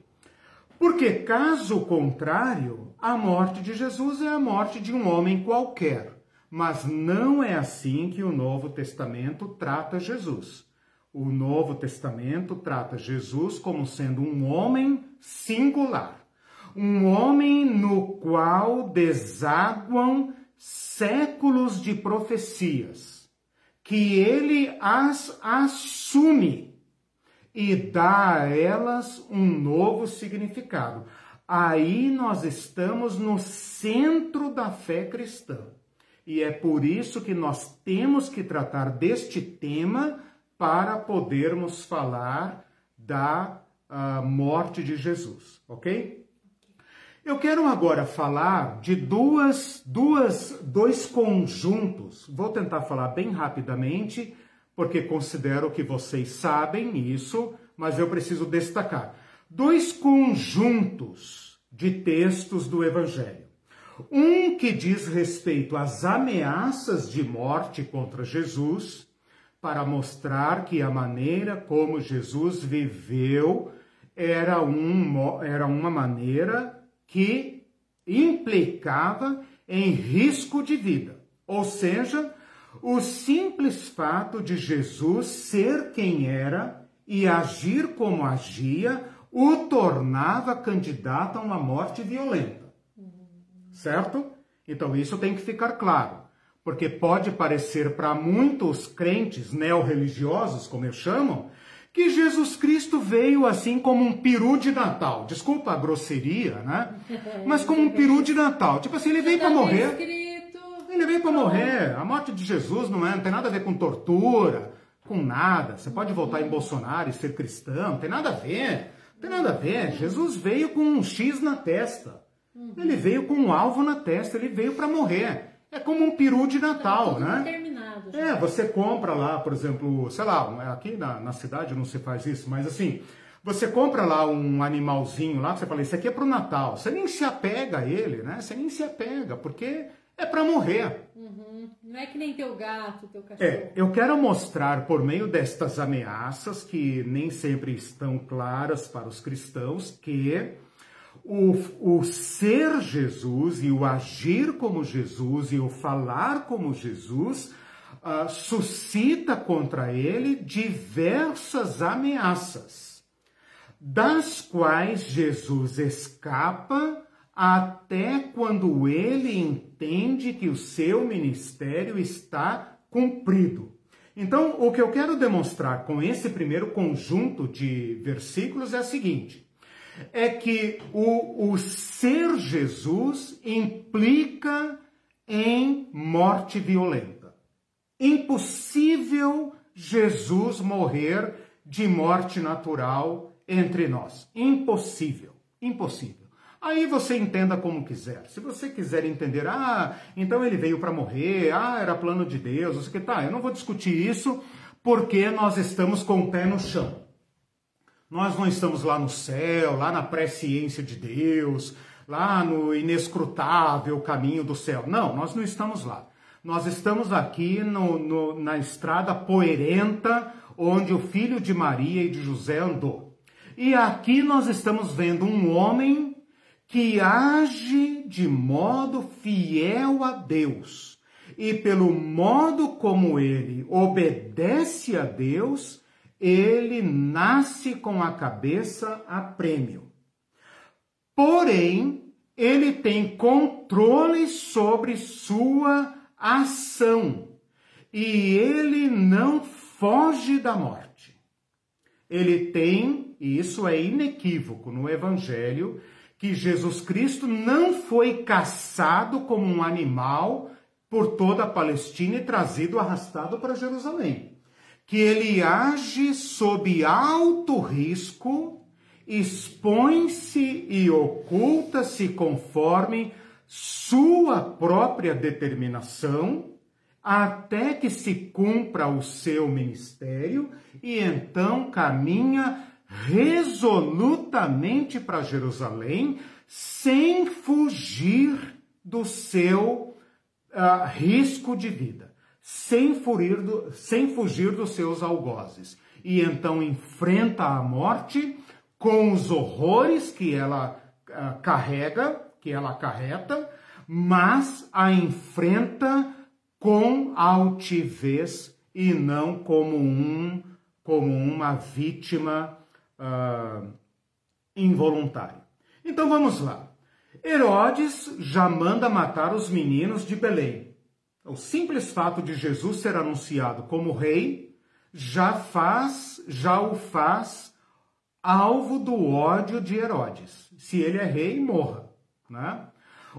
Porque, caso contrário, a morte de Jesus é a morte de um homem qualquer. Mas não é assim que o Novo Testamento trata Jesus. O Novo Testamento trata Jesus como sendo um homem singular um homem no qual desaguam séculos de profecias, que ele as assume e dá a elas um novo significado. Aí nós estamos no centro da fé cristã. E é por isso que nós temos que tratar deste tema para podermos falar da uh, morte de Jesus, ok? Eu quero agora falar de duas, duas, dois conjuntos. Vou tentar falar bem rapidamente, porque considero que vocês sabem isso, mas eu preciso destacar. Dois conjuntos de textos do Evangelho. Um que diz respeito às ameaças de morte contra Jesus, para mostrar que a maneira como Jesus viveu era, um, era uma maneira que implicava em risco de vida. Ou seja, o simples fato de Jesus ser quem era e agir como agia o tornava candidato a uma morte violenta. Certo? Então isso tem que ficar claro, porque pode parecer para muitos crentes neo-religiosos, como eu chamo, que Jesus Cristo veio assim como um peru de Natal. Desculpa a grosseria, né? Mas como um peru de Natal. Tipo assim, ele veio para morrer. Ele veio para morrer. A morte de Jesus não, é, não tem nada a ver com tortura, com nada. Você pode voltar em Bolsonaro e ser cristão, não tem nada a ver. Não tem nada a ver. Jesus veio com um X na testa. Ele veio com um alvo na testa, ele veio para morrer. É como um peru de Natal, Tá né? já. É, você compra lá, por exemplo, sei lá, aqui na, na cidade não se faz isso, mas assim, você compra lá um animalzinho lá, que você fala, isso aqui é pro Natal. Você nem se apega a ele, né? Você nem se apega, porque é para morrer. Uhum. Não é que nem teu gato, teu cachorro. É, eu quero mostrar por meio destas ameaças, que nem sempre estão claras para os cristãos, que o, o ser Jesus e o agir como Jesus e o falar como Jesus ah, suscita contra ele diversas ameaças, das quais Jesus escapa até quando ele entende que o seu ministério está cumprido. Então, o que eu quero demonstrar com esse primeiro conjunto de versículos é o seguinte: é que o, o ser Jesus implica em morte violenta. Impossível Jesus morrer de morte natural entre nós. Impossível. Impossível. Aí você entenda como quiser. Se você quiser entender, ah, então ele veio para morrer, ah, era plano de Deus, o que, tá, eu não vou discutir isso porque nós estamos com o pé no chão. Nós não estamos lá no céu, lá na presciência de Deus, lá no inescrutável caminho do céu. Não, nós não estamos lá. Nós estamos aqui no, no, na estrada poerenta onde o filho de Maria e de José andou. E aqui nós estamos vendo um homem que age de modo fiel a Deus. E pelo modo como ele obedece a Deus, ele nasce com a cabeça a prêmio. Porém, ele tem controle sobre sua ação e ele não foge da morte. Ele tem, e isso é inequívoco no Evangelho, que Jesus Cristo não foi caçado como um animal por toda a Palestina e trazido arrastado para Jerusalém. Que ele age sob alto risco, expõe-se e oculta-se conforme sua própria determinação, até que se cumpra o seu ministério e então caminha resolutamente para Jerusalém, sem fugir do seu uh, risco de vida, sem fugir, do, sem fugir dos seus algozes. E então enfrenta a morte com os horrores que ela uh, carrega, que ela acarreta, mas a enfrenta com altivez e não como um como uma vítima uh, involuntário. Então vamos lá. Herodes já manda matar os meninos de Belém. O simples fato de Jesus ser anunciado como rei já faz, já o faz alvo do ódio de Herodes. Se ele é rei, morra. Né?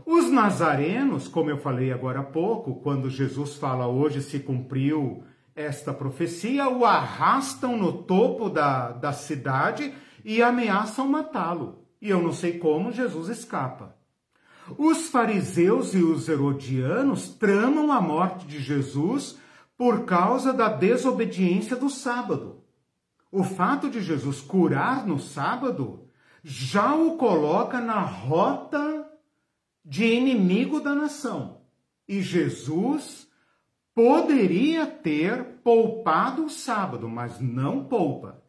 Os nazarenos, como eu falei agora há pouco, quando Jesus fala hoje se cumpriu esta profecia, o arrastam no topo da, da cidade e ameaçam matá-lo. E eu não sei como Jesus escapa. Os fariseus e os herodianos tramam a morte de Jesus por causa da desobediência do sábado. O fato de Jesus curar no sábado já o coloca na rota de inimigo da nação. E Jesus poderia ter poupado o sábado, mas não poupa.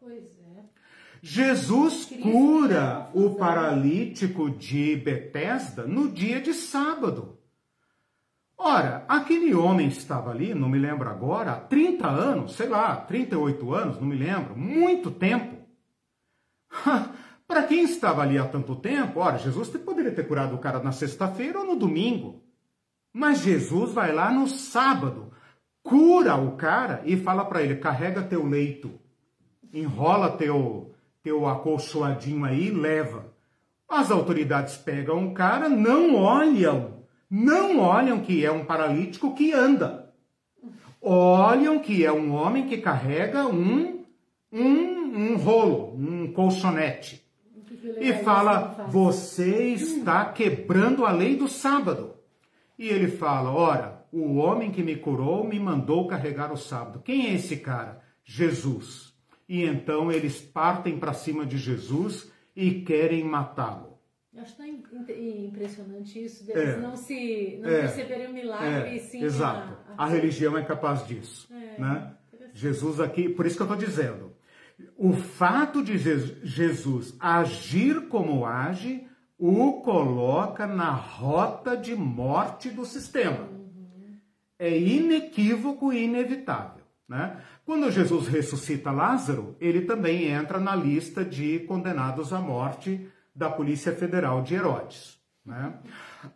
Jesus cura o paralítico de Betesda no dia de sábado. Ora, aquele homem estava ali, não me lembro agora, há 30 anos, sei lá, 38 anos, não me lembro, muito tempo. Para quem estava ali há tanto tempo, ora, Jesus poderia ter curado o cara na sexta-feira ou no domingo. Mas Jesus vai lá no sábado, cura o cara e fala para ele: carrega teu leito, enrola teu, teu acolchoadinho aí leva. As autoridades pegam o cara, não olham, não olham que é um paralítico que anda. Olham que é um homem que carrega um, um, um rolo, um colchonete. E fala: você está quebrando a lei do sábado. E ele fala: Ora, o homem que me curou me mandou carregar o sábado. Quem é esse cara? Jesus. E então eles partem para cima de Jesus e querem matá-lo. Eu acho tão impressionante isso, deles é, não se não é, perceberem o milagre, é, sim. Exato. A, a... a, religião é capaz disso. É, né? Jesus aqui, por isso que eu estou dizendo, o fato de Jesus agir como age o coloca na rota de morte do sistema. É inequívoco e inevitável. Né? Quando Jesus ressuscita Lázaro, ele também entra na lista de condenados à morte da Polícia Federal de Herodes. Né?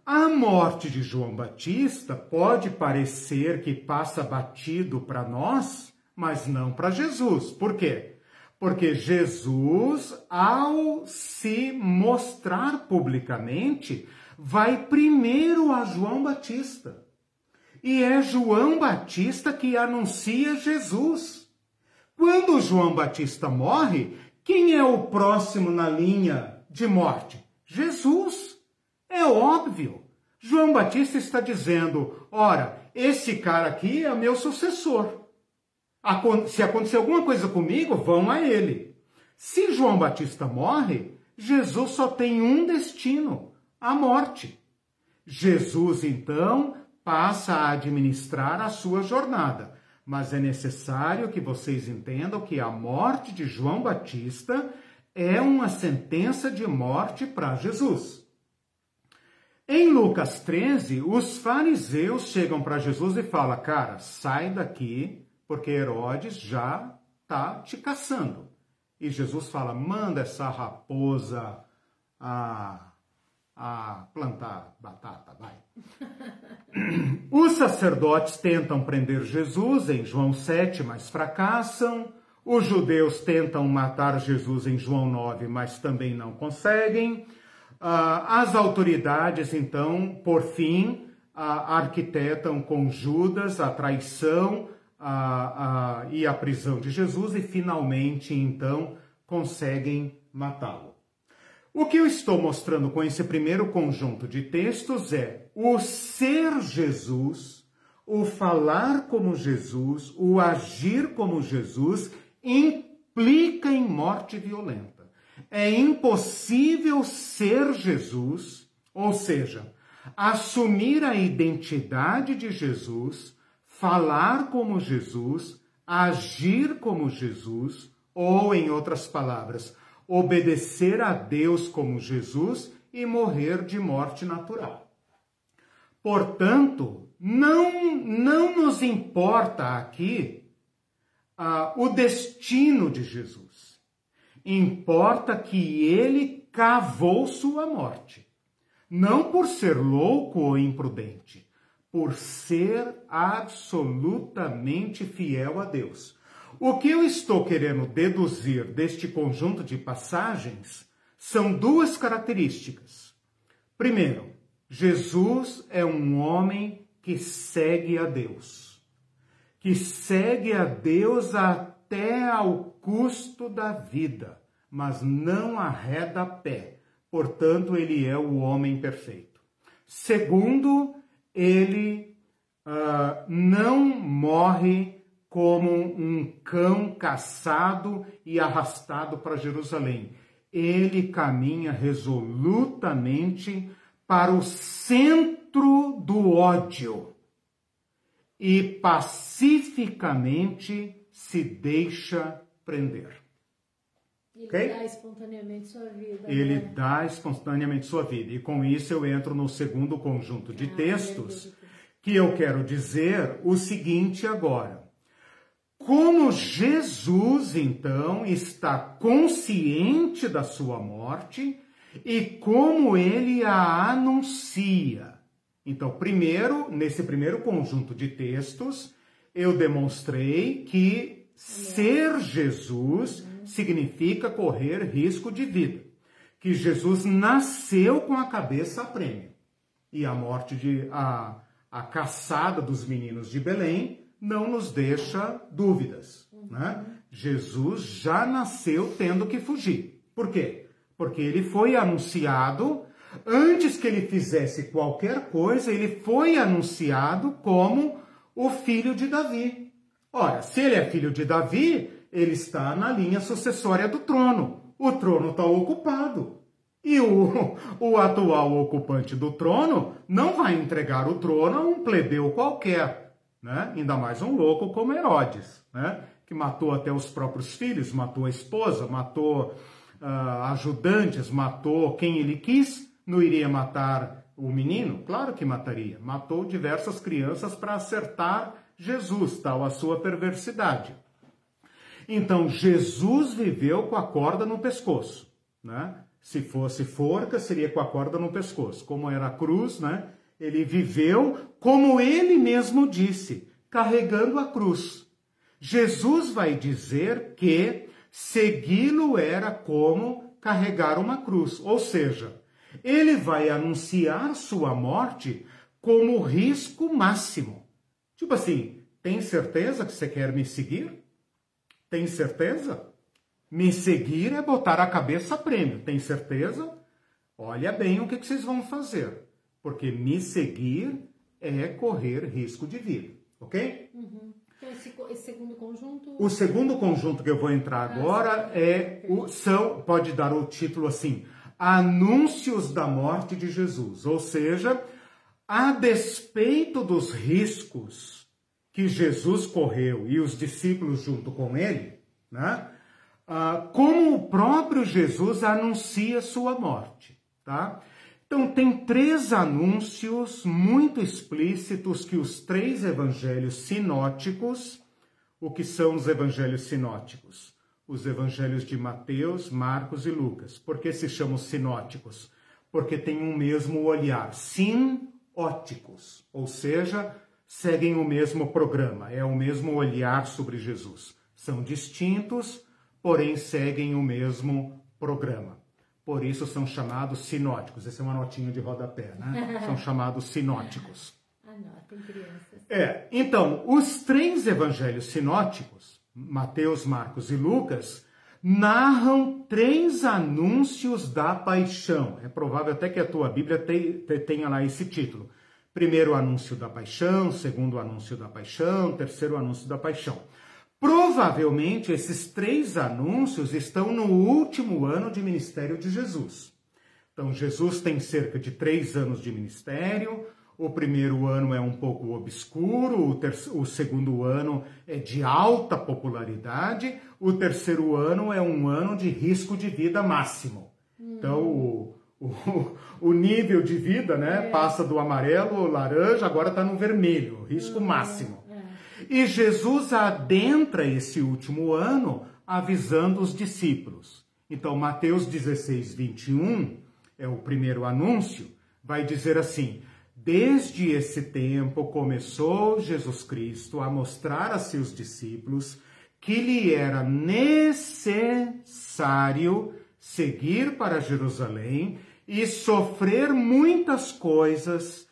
A morte de João Batista pode parecer que passa batido para nós, mas não para Jesus. Por quê? Porque Jesus, ao se mostrar publicamente, vai primeiro a João Batista. E é João Batista que anuncia Jesus. Quando João Batista morre, quem é o próximo na linha de morte? Jesus. É óbvio. João Batista está dizendo: ora, esse cara aqui é meu sucessor se acontecer alguma coisa comigo, vão a ele. Se João Batista morre, Jesus só tem um destino: a morte. Jesus, então, passa a administrar a sua jornada. Mas é necessário que vocês entendam que a morte de João Batista é uma sentença de morte para Jesus. Em Lucas 13, os fariseus chegam para Jesus e falam: Cara, sai daqui porque Herodes já está te caçando. E Jesus fala: manda essa raposa a, a plantar batata, vai. Os sacerdotes tentam prender Jesus em João 7, mas fracassam. Os judeus tentam matar Jesus em João 9, mas também não conseguem. Ah, as autoridades, então, por fim, arquitetam com Judas a traição a, a, e a prisão de Jesus e finalmente então conseguem matá-lo. O que eu estou mostrando com esse primeiro conjunto de textos é o ser Jesus, o falar como Jesus, o agir como Jesus implica em morte violenta. É impossível ser Jesus, ou seja, assumir a identidade de Jesus falar como Jesus, agir como Jesus, ou, em outras palavras, obedecer a Deus como Jesus e morrer de morte natural. Portanto, não, não nos importa aqui ah, o destino de Jesus. Importa que ele cavou sua morte. Não por ser louco ou imprudente, por ser absolutamente fiel a Deus. O que eu estou querendo deduzir deste conjunto de passagens são duas características. Primeiro, Jesus é um homem que segue a Deus, que segue a Deus até ao custo da vida, mas não arreda pé. Portanto, ele é o homem perfeito. Segundo, ele uh, não morre como um cão caçado e arrastado para Jerusalém. Ele caminha resolutamente para o centro do ódio e pacificamente se deixa prender. Ele okay? dá espontaneamente sua vida. Ele né? dá espontaneamente sua vida. E com isso eu entro no segundo conjunto de ah, textos que eu quero dizer o seguinte agora. Como Jesus, então, está consciente da sua morte e como ele a anuncia. Então, primeiro, nesse primeiro conjunto de textos, eu demonstrei que ser Jesus significa correr risco de vida. Que Jesus nasceu com a cabeça a prêmio. E a morte de a, a caçada dos meninos de Belém não nos deixa dúvidas. Né? Jesus já nasceu tendo que fugir. Por quê? Porque ele foi anunciado Antes que ele fizesse qualquer coisa, ele foi anunciado como o filho de Davi. Ora, se ele é filho de Davi, ele está na linha sucessória do trono. O trono está ocupado. E o, o atual ocupante do trono não vai entregar o trono a um plebeu qualquer, né? ainda mais um louco como Herodes, né? que matou até os próprios filhos, matou a esposa, matou uh, ajudantes, matou quem ele quis, não iria matar o menino? Claro que mataria. Matou diversas crianças para acertar Jesus, tal a sua perversidade. Então, Jesus viveu com a corda no pescoço, né? Se fosse forca, seria com a corda no pescoço. Como era a cruz, né? Ele viveu como ele mesmo disse, carregando a cruz. Jesus vai dizer que segui-lo era como carregar uma cruz, ou seja, ele vai anunciar sua morte como risco máximo. Tipo assim, tem certeza que você quer me seguir? Tem certeza? Me seguir é botar a cabeça a prêmio. Tem certeza? Olha bem o que, vocês vão fazer. Porque me seguir é correr risco de vida. Ok? Uhum. Então, esse, esse, segundo conjunto. O segundo conjunto que eu vou entrar ah, agora ah, é o, são, pode dar o título assim: Anúncios da morte de Jesus. Ou seja, a despeito dos riscos que Jesus correu e os discípulos junto com ele, né? Ah, como o próprio Jesus anuncia sua morte, tá? Então tem três anúncios muito explícitos que os três evangelhos sinóticos, o que são os evangelhos sinóticos? Os evangelhos de Mateus, Marcos e Lucas. Por que se chamam sinóticos? Porque têm um mesmo olhar, sinóticos, ou seja, seguem o mesmo programa, é o mesmo olhar sobre Jesus. São distintos, porém seguem o mesmo programa. Por isso são chamados sinóticos. Essa é uma notinha de rodapé, né? são chamados sinóticos. Anotem, crianças. É, então, os três evangelhos sinóticos, Mateus, Marcos e Lucas, narram três anúncios da paixão. É provável até que a tua Bíblia tenha lá esse título. Primeiro anúncio da paixão, segundo anúncio da paixão, terceiro anúncio da paixão. Provavelmente esses três anúncios estão no último ano de ministério de Jesus. Então, Jesus tem cerca de três anos de ministério. O primeiro ano é um pouco obscuro, o, terceiro, o segundo ano é de alta popularidade, o terceiro ano é um ano de risco de vida máximo. Então, o, o, o nível de vida né, é. passa do amarelo, laranja, agora está no vermelho, risco uhum. máximo. E Jesus adentra esse último ano avisando os discípulos. Então, Mateus 16, 21, é o primeiro anúncio, vai dizer assim: Desde esse tempo começou Jesus Cristo a mostrar a seus discípulos que lhe era necessário seguir para Jerusalém e sofrer muitas coisas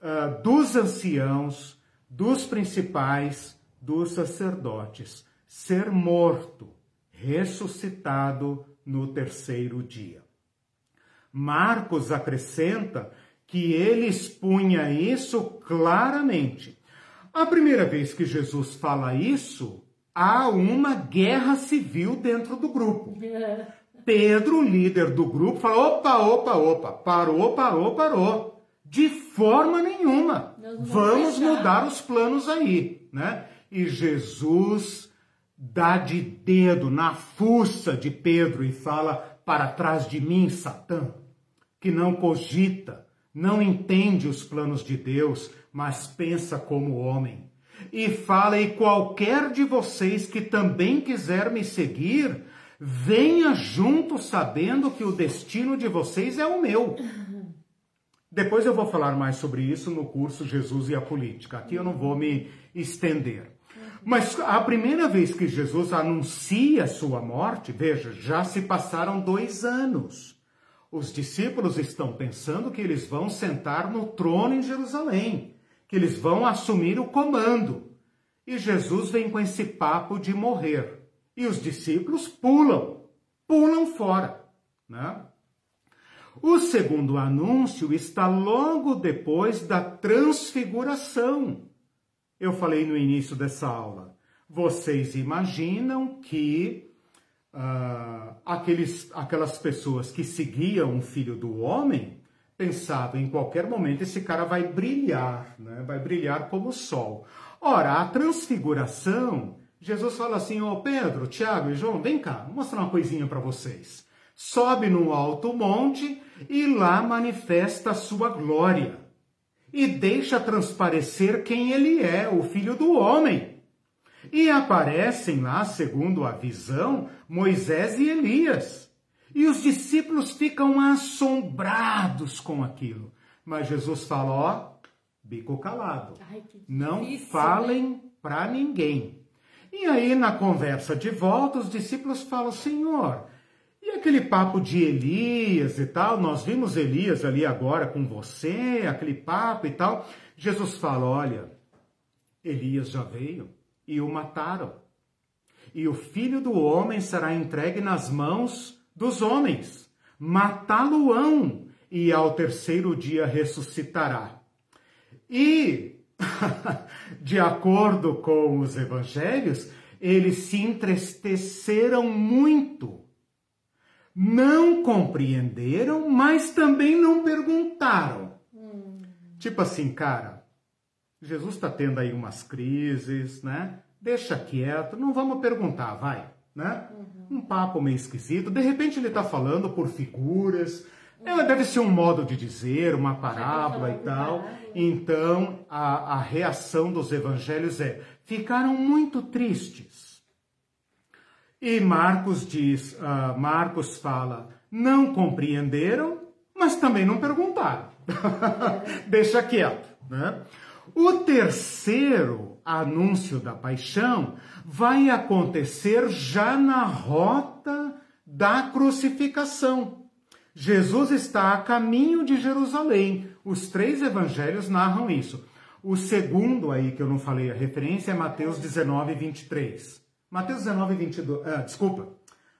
uh, dos anciãos, dos principais, dos sacerdotes, ser morto, ressuscitado no terceiro dia. Marcos acrescenta que ele expunha isso claramente. A primeira vez que Jesus fala isso, há uma guerra civil dentro do grupo. Pedro, líder do grupo, fala: opa, opa, opa, parou, parou, parou. De forma nenhuma. Vamos fechar. mudar os planos aí, né? E Jesus dá de dedo na fuça de Pedro e fala: para trás de mim, Satã, que não cogita, não entende os planos de Deus, mas pensa como homem. E fala: e qualquer de vocês que também quiser me seguir, venha junto sabendo que o destino de vocês é o meu. Depois eu vou falar mais sobre isso no curso Jesus e a Política. Aqui eu não vou me estender. Mas a primeira vez que Jesus anuncia sua morte, veja, já se passaram dois anos. Os discípulos estão pensando que eles vão sentar no trono em Jerusalém, que eles vão assumir o comando. E Jesus vem com esse papo de morrer. E os discípulos pulam, pulam fora. Né? O segundo anúncio está logo depois da transfiguração. Eu falei no início dessa aula. Vocês imaginam que uh, aqueles, aquelas pessoas que seguiam o filho do homem pensavam em qualquer momento esse cara vai brilhar, né? vai brilhar como o sol. Ora, a transfiguração, Jesus fala assim: Ô oh, Pedro, Tiago e João, vem cá, vou mostrar uma coisinha para vocês. Sobe num alto monte e lá manifesta a sua glória. E deixa transparecer quem ele é, o filho do homem. E aparecem lá, segundo a visão, Moisés e Elias. E os discípulos ficam assombrados com aquilo. Mas Jesus fala: ó, bico calado. Ai, Não difícil, falem né? para ninguém. E aí, na conversa de volta, os discípulos falam: Senhor, e aquele papo de Elias e tal? Nós vimos Elias ali agora com você, aquele papo e tal. Jesus fala: Olha, Elias já veio e o mataram. E o filho do homem será entregue nas mãos dos homens. Matá-lo-ão e ao terceiro dia ressuscitará. E, de acordo com os evangelhos, eles se entristeceram muito. Não compreenderam, mas também não perguntaram. Hum. Tipo assim, cara, Jesus está tendo aí umas crises, né? Deixa quieto, não vamos perguntar, vai, né? Uhum. Um papo meio esquisito. De repente ele está falando por figuras. Uhum. deve ser um modo de dizer, uma parábola e tal. Então a, a reação dos evangelhos é: ficaram muito tristes. E Marcos diz, uh, Marcos fala, não compreenderam, mas também não perguntaram. Deixa quieto, né? O terceiro anúncio da paixão vai acontecer já na rota da crucificação. Jesus está a caminho de Jerusalém. Os três evangelhos narram isso. O segundo aí que eu não falei a referência é Mateus 19, 23. Mateus 19, 22. Ah, desculpa.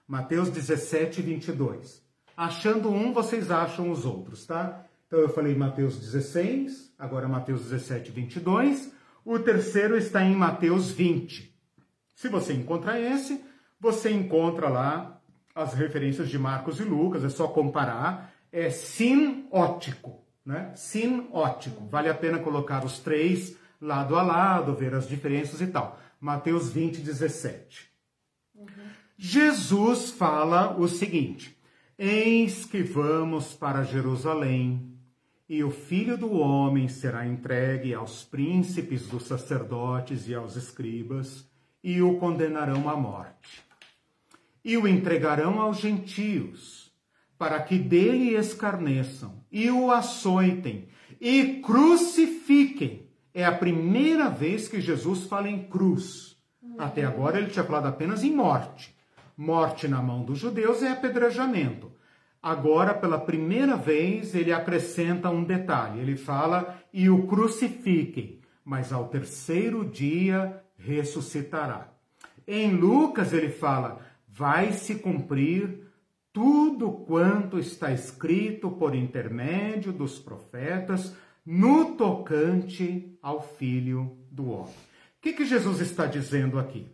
Mateus 17, 22. Achando um, vocês acham os outros, tá? Então eu falei Mateus 16, agora Mateus 17, 22. O terceiro está em Mateus 20. Se você encontrar esse, você encontra lá as referências de Marcos e Lucas, é só comparar. É sinótico, né? Sinótico. Vale a pena colocar os três lado a lado, ver as diferenças e tal. Mateus 20, 17. Uhum. Jesus fala o seguinte: Eis que vamos para Jerusalém e o filho do homem será entregue aos príncipes dos sacerdotes e aos escribas, e o condenarão à morte. E o entregarão aos gentios, para que dele escarneçam, e o açoitem, e crucifiquem. É a primeira vez que Jesus fala em cruz. Até agora ele tinha falado apenas em morte. Morte na mão dos judeus é apedrejamento. Agora, pela primeira vez, ele acrescenta um detalhe. Ele fala: e o crucifiquem, mas ao terceiro dia ressuscitará. Em Lucas, ele fala: vai se cumprir tudo quanto está escrito por intermédio dos profetas no tocante ao Filho do Homem. O que, que Jesus está dizendo aqui?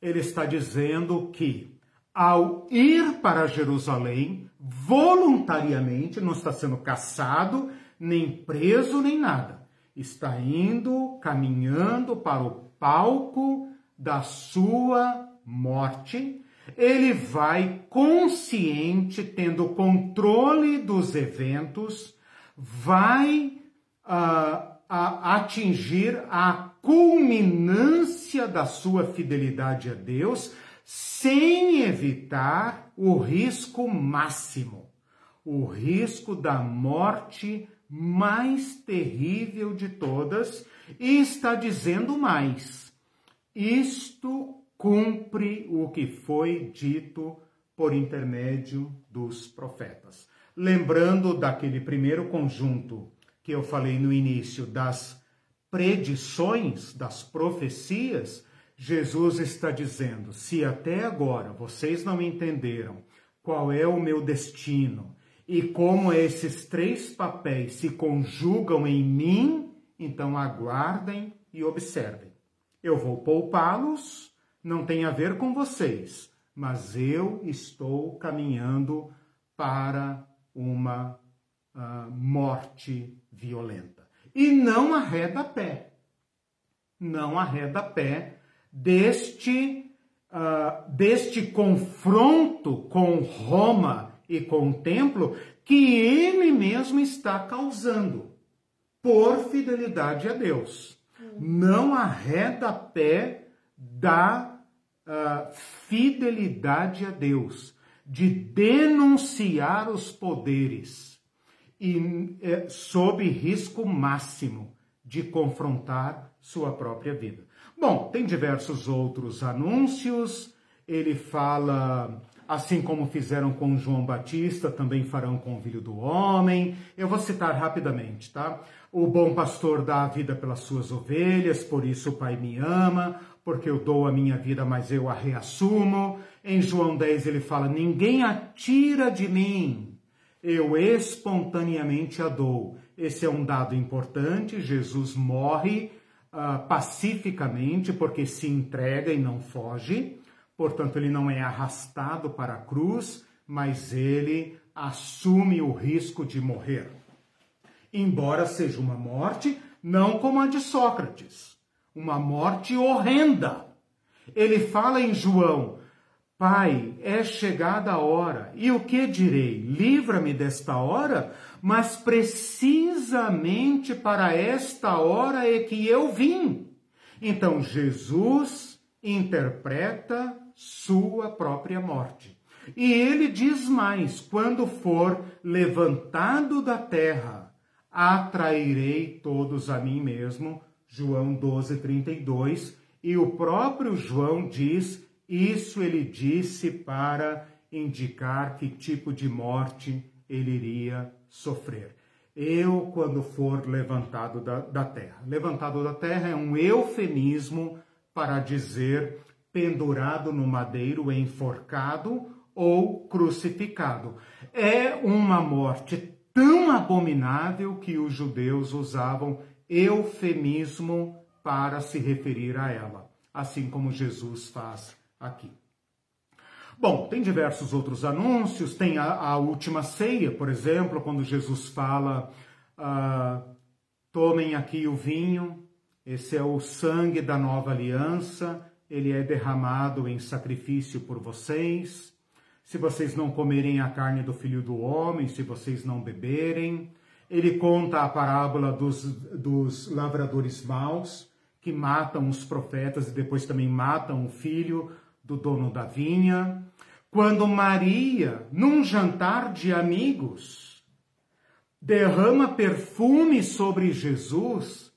Ele está dizendo que ao ir para Jerusalém, voluntariamente, não está sendo caçado, nem preso, nem nada. Está indo, caminhando para o palco da sua morte. Ele vai consciente, tendo controle dos eventos, vai uh, atingir a culminância da sua fidelidade a Deus sem evitar o risco máximo, o risco da morte mais terrível de todas, e está dizendo mais: isto cumpre o que foi dito por intermédio dos profetas. Lembrando daquele primeiro conjunto que eu falei no início das predições, das profecias, Jesus está dizendo: se até agora vocês não entenderam qual é o meu destino E como esses três papéis se conjugam em mim, então aguardem e observem. Eu vou poupá-los, não tem a ver com vocês, mas eu estou caminhando para uma uh, morte violenta. E não arreda pé. Não arreda pé deste, uh, deste confronto com Roma e com o templo que ele mesmo está causando por fidelidade a Deus. Não arreda pé da uh, fidelidade a Deus, de denunciar os poderes e é, sob risco máximo de confrontar sua própria vida. Bom, tem diversos outros anúncios. Ele fala, assim como fizeram com João Batista, também farão com o Filho do Homem. Eu vou citar rapidamente, tá? O bom pastor dá a vida pelas suas ovelhas, por isso o Pai me ama, porque eu dou a minha vida, mas eu a reassumo. Em João 10 ele fala: Ninguém atira de mim, eu espontaneamente a dou. Esse é um dado importante. Jesus morre uh, pacificamente porque se entrega e não foge. Portanto, ele não é arrastado para a cruz, mas ele assume o risco de morrer. Embora seja uma morte não como a de Sócrates, uma morte horrenda. Ele fala em João: Pai, é chegada a hora, e o que direi? Livra-me desta hora, mas precisamente para esta hora é que eu vim. Então Jesus interpreta sua própria morte. E ele diz mais: quando for levantado da terra, atrairei todos a mim mesmo. João 12, 32. E o próprio João diz isso ele disse para indicar que tipo de morte ele iria sofrer. Eu, quando for levantado da, da terra. Levantado da terra é um eufemismo para dizer pendurado no madeiro, enforcado ou crucificado. É uma morte tão abominável que os judeus usavam eufemismo para se referir a ela, assim como Jesus faz aqui. Bom, tem diversos outros anúncios, tem a, a última ceia, por exemplo, quando Jesus fala: ah, tomem aqui o vinho, esse é o sangue da nova aliança, ele é derramado em sacrifício por vocês. Se vocês não comerem a carne do filho do homem, se vocês não beberem. Ele conta a parábola dos, dos lavradores maus, que matam os profetas e depois também matam o filho do dono da vinha, quando Maria, num jantar de amigos, derrama perfume sobre Jesus,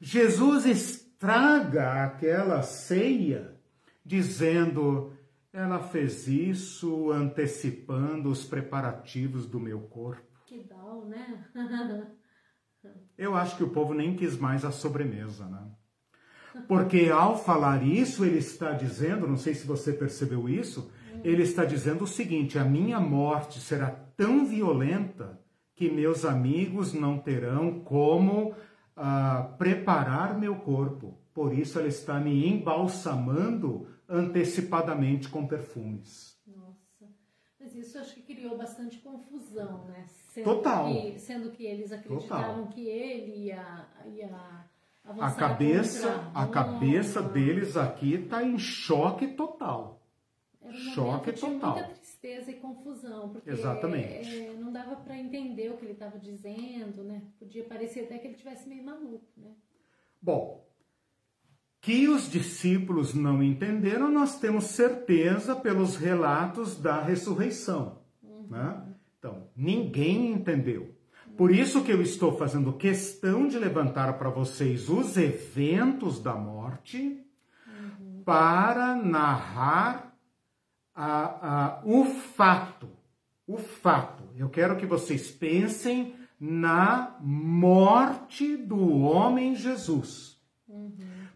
Jesus estraga aquela ceia, dizendo: ela fez isso antecipando os preparativos do meu corpo. Que dó, né? Eu acho que o povo nem quis mais a sobremesa, né? Porque ao falar isso, ele está dizendo, não sei se você percebeu isso, ele está dizendo o seguinte: a minha morte será tão violenta que meus amigos não terão como uh, preparar meu corpo. Por isso ela está me embalsamando antecipadamente com perfumes. Nossa, mas isso acho que criou bastante confusão, né? Sendo Total. Que, sendo que eles acreditavam Total. que ele ia, ia a cabeça, a cabeça deles aqui está em choque total. Era um choque total. muita tristeza e confusão, porque Exatamente. É, não dava para entender o que ele estava dizendo, né? Podia parecer até que ele tivesse meio maluco, né? Bom, que os discípulos não entenderam, nós temos certeza pelos relatos da ressurreição, uhum. né? Então, ninguém entendeu. Por isso que eu estou fazendo questão de levantar para vocês os eventos da morte uhum. para narrar a, a, o fato. O fato. Eu quero que vocês pensem na morte do homem Jesus. Uhum.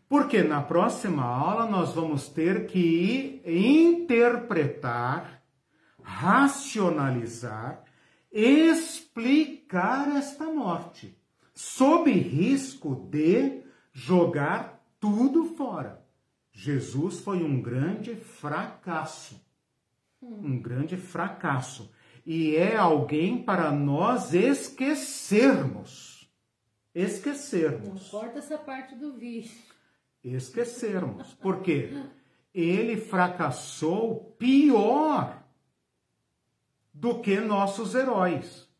Porque na próxima aula nós vamos ter que interpretar, racionalizar explicar esta morte, sob risco de jogar tudo fora. Jesus foi um grande fracasso. Um grande fracasso. E é alguém para nós esquecermos. Esquecermos. Não corta essa parte do vício. Esquecermos. Por quê? Ele fracassou pior do que nossos heróis.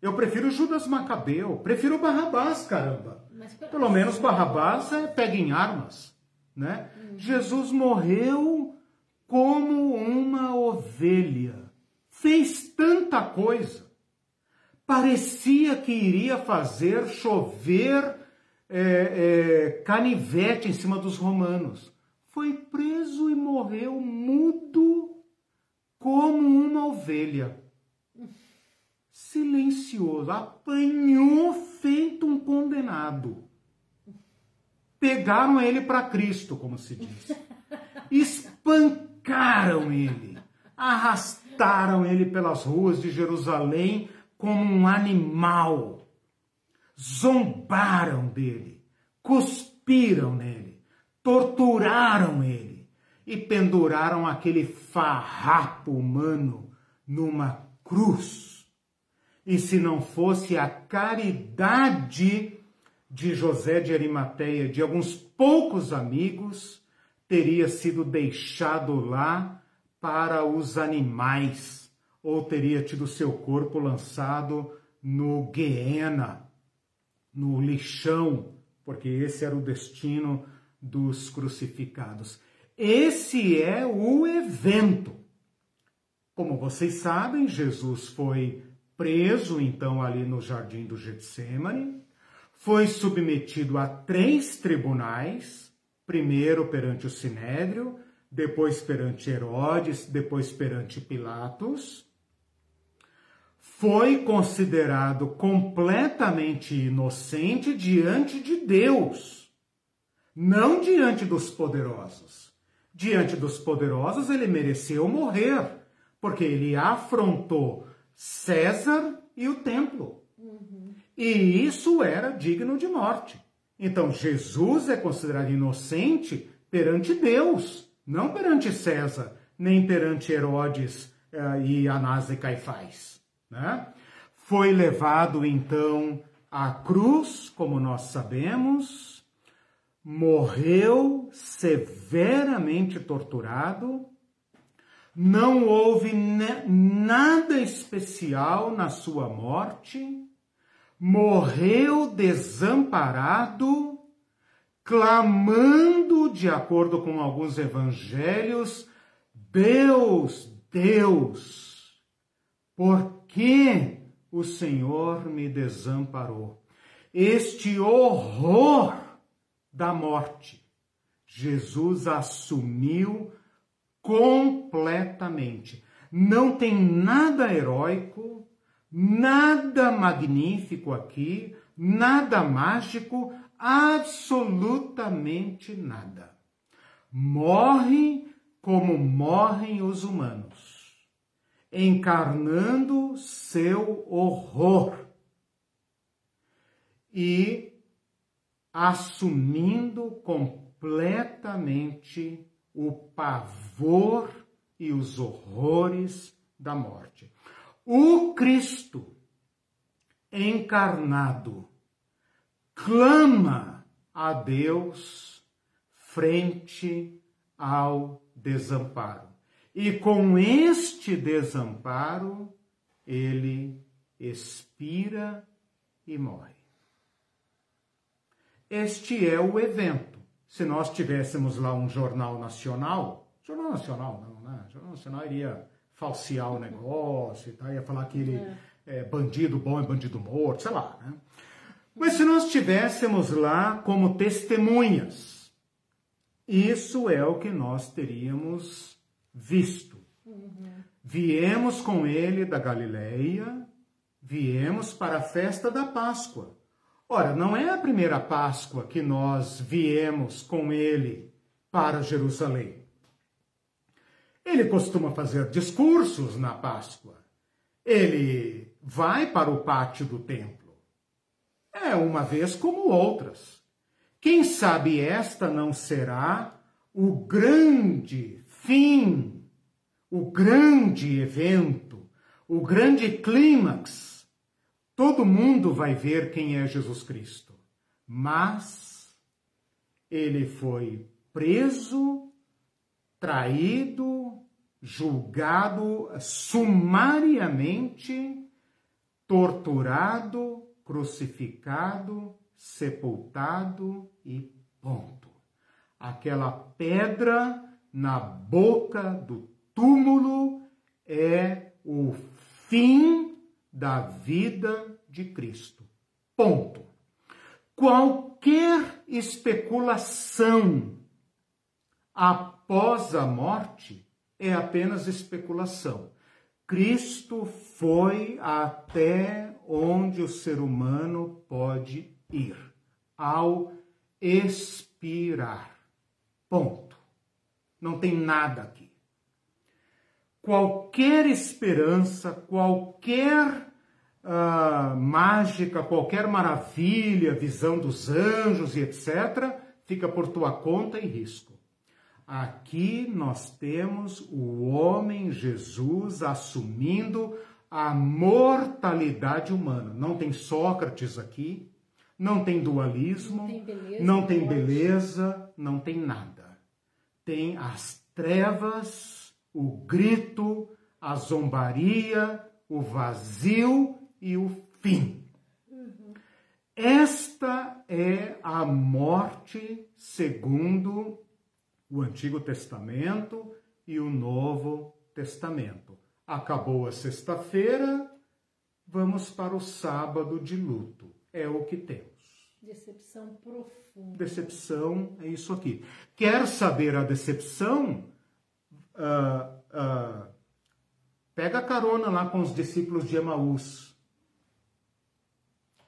Eu prefiro Judas Macabeu, prefiro Barrabás, caramba. Pelo menos Barrabás é pega em armas, né? Uhum. Jesus morreu como uma ovelha. Fez tanta coisa. Parecia que iria fazer chover é, é, canivete em cima dos romanos. Foi preso e morreu mudo como uma ovelha. Silencioso, apanhou feito um condenado. Pegaram ele para Cristo, como se diz. Espancaram ele, arrastaram ele pelas ruas de Jerusalém como um animal. Zombaram dele, cuspiram nele, torturaram ele e penduraram aquele farrapo humano numa cruz. E se não fosse a caridade de José de Arimateia, de alguns poucos amigos, teria sido deixado lá para os animais, ou teria tido seu corpo lançado no Guiena, no lixão, porque esse era o destino dos crucificados. Esse é o evento. Como vocês sabem, Jesus foi preso então ali no jardim do Getsemane, foi submetido a três tribunais, primeiro perante o Sinédrio, depois perante Herodes, depois perante Pilatos. Foi considerado completamente inocente diante de Deus, não diante dos poderosos. Diante dos poderosos, ele mereceu morrer, porque ele afrontou César e o templo. Uhum. E isso era digno de morte. Então, Jesus é considerado inocente perante Deus, não perante César, nem perante Herodes uh, e Anás e Caifás. Né? Foi levado, então, à cruz, como nós sabemos, morreu severamente torturado, não houve nada especial na sua morte, morreu desamparado, clamando, de acordo com alguns evangelhos, Deus, Deus, por que o Senhor me desamparou? Este horror da morte. Jesus assumiu completamente. Não tem nada heróico, nada magnífico aqui, nada mágico, absolutamente nada. Morre como morrem os humanos, encarnando seu horror. E assumindo completamente o pavor e os horrores da morte. O Cristo encarnado clama a Deus frente ao desamparo. E com este desamparo, ele expira e morre. Este é o evento. Se nós tivéssemos lá um jornal nacional, jornal nacional não, né? Jornal nacional iria falsear o negócio e tal, ia falar que ele é. é bandido bom e bandido morto, sei lá, né? Mas se nós tivéssemos lá como testemunhas, isso é o que nós teríamos visto. Uhum. Viemos com ele da Galileia, viemos para a festa da Páscoa. Ora, não é a primeira Páscoa que nós viemos com ele para Jerusalém. Ele costuma fazer discursos na Páscoa. ele vai para o pátio do templo. É uma vez como outras. Quem sabe esta não será o grande fim, o grande evento, o grande clímax. Todo mundo vai ver quem é Jesus Cristo. Mas ele foi preso, traído, julgado sumariamente, torturado, crucificado, sepultado e ponto. Aquela pedra na boca do túmulo é o fim da vida de Cristo. Ponto. Qualquer especulação após a morte é apenas especulação. Cristo foi até onde o ser humano pode ir, ao expirar. Ponto. Não tem nada aqui. Qualquer esperança, qualquer uh, mágica, qualquer maravilha, visão dos anjos e etc., fica por tua conta e risco. Aqui nós temos o homem Jesus assumindo a mortalidade humana. Não tem Sócrates aqui, não tem dualismo, não tem beleza, não tem, beleza, não tem nada. Tem as trevas, o grito, a zombaria, o vazio e o fim. Uhum. Esta é a morte segundo o Antigo Testamento e o Novo Testamento. Acabou a sexta-feira, vamos para o sábado de luto. É o que temos. Decepção profunda. Decepção é isso aqui. Quer saber a decepção? Uh, uh, pega carona lá com os discípulos de Emaús.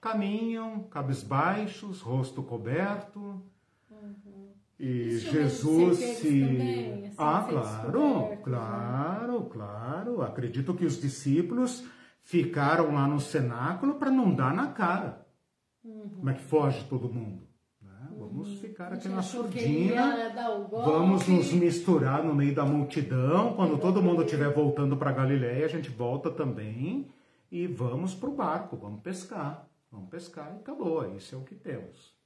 Caminham, cabisbaixos, rosto coberto. Uhum e Jesus se. Também, assim, ah, claro, né? claro, né? claro. Acredito que os discípulos ficaram lá no cenáculo para não dar na cara. Uhum. Como é que foge todo mundo? Né? Vamos uhum. ficar aqui na surdina. Vamos nos misturar no meio da multidão. Quando todo mundo estiver voltando para Galiléia, a gente volta também e vamos para o barco, vamos pescar. Vamos pescar e acabou. Isso é o que temos.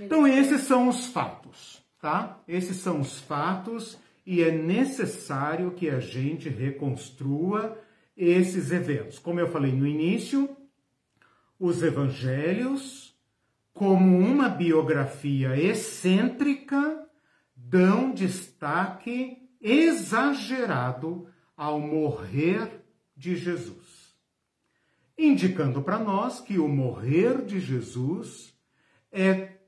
Então, esses são os fatos tá? Esses são os fatos e é necessário que a gente reconstrua esses eventos. Como eu falei no início, os evangelhos, como uma biografia excêntrica, dão destaque exagerado ao morrer de Jesus, indicando para nós que o morrer de Jesus é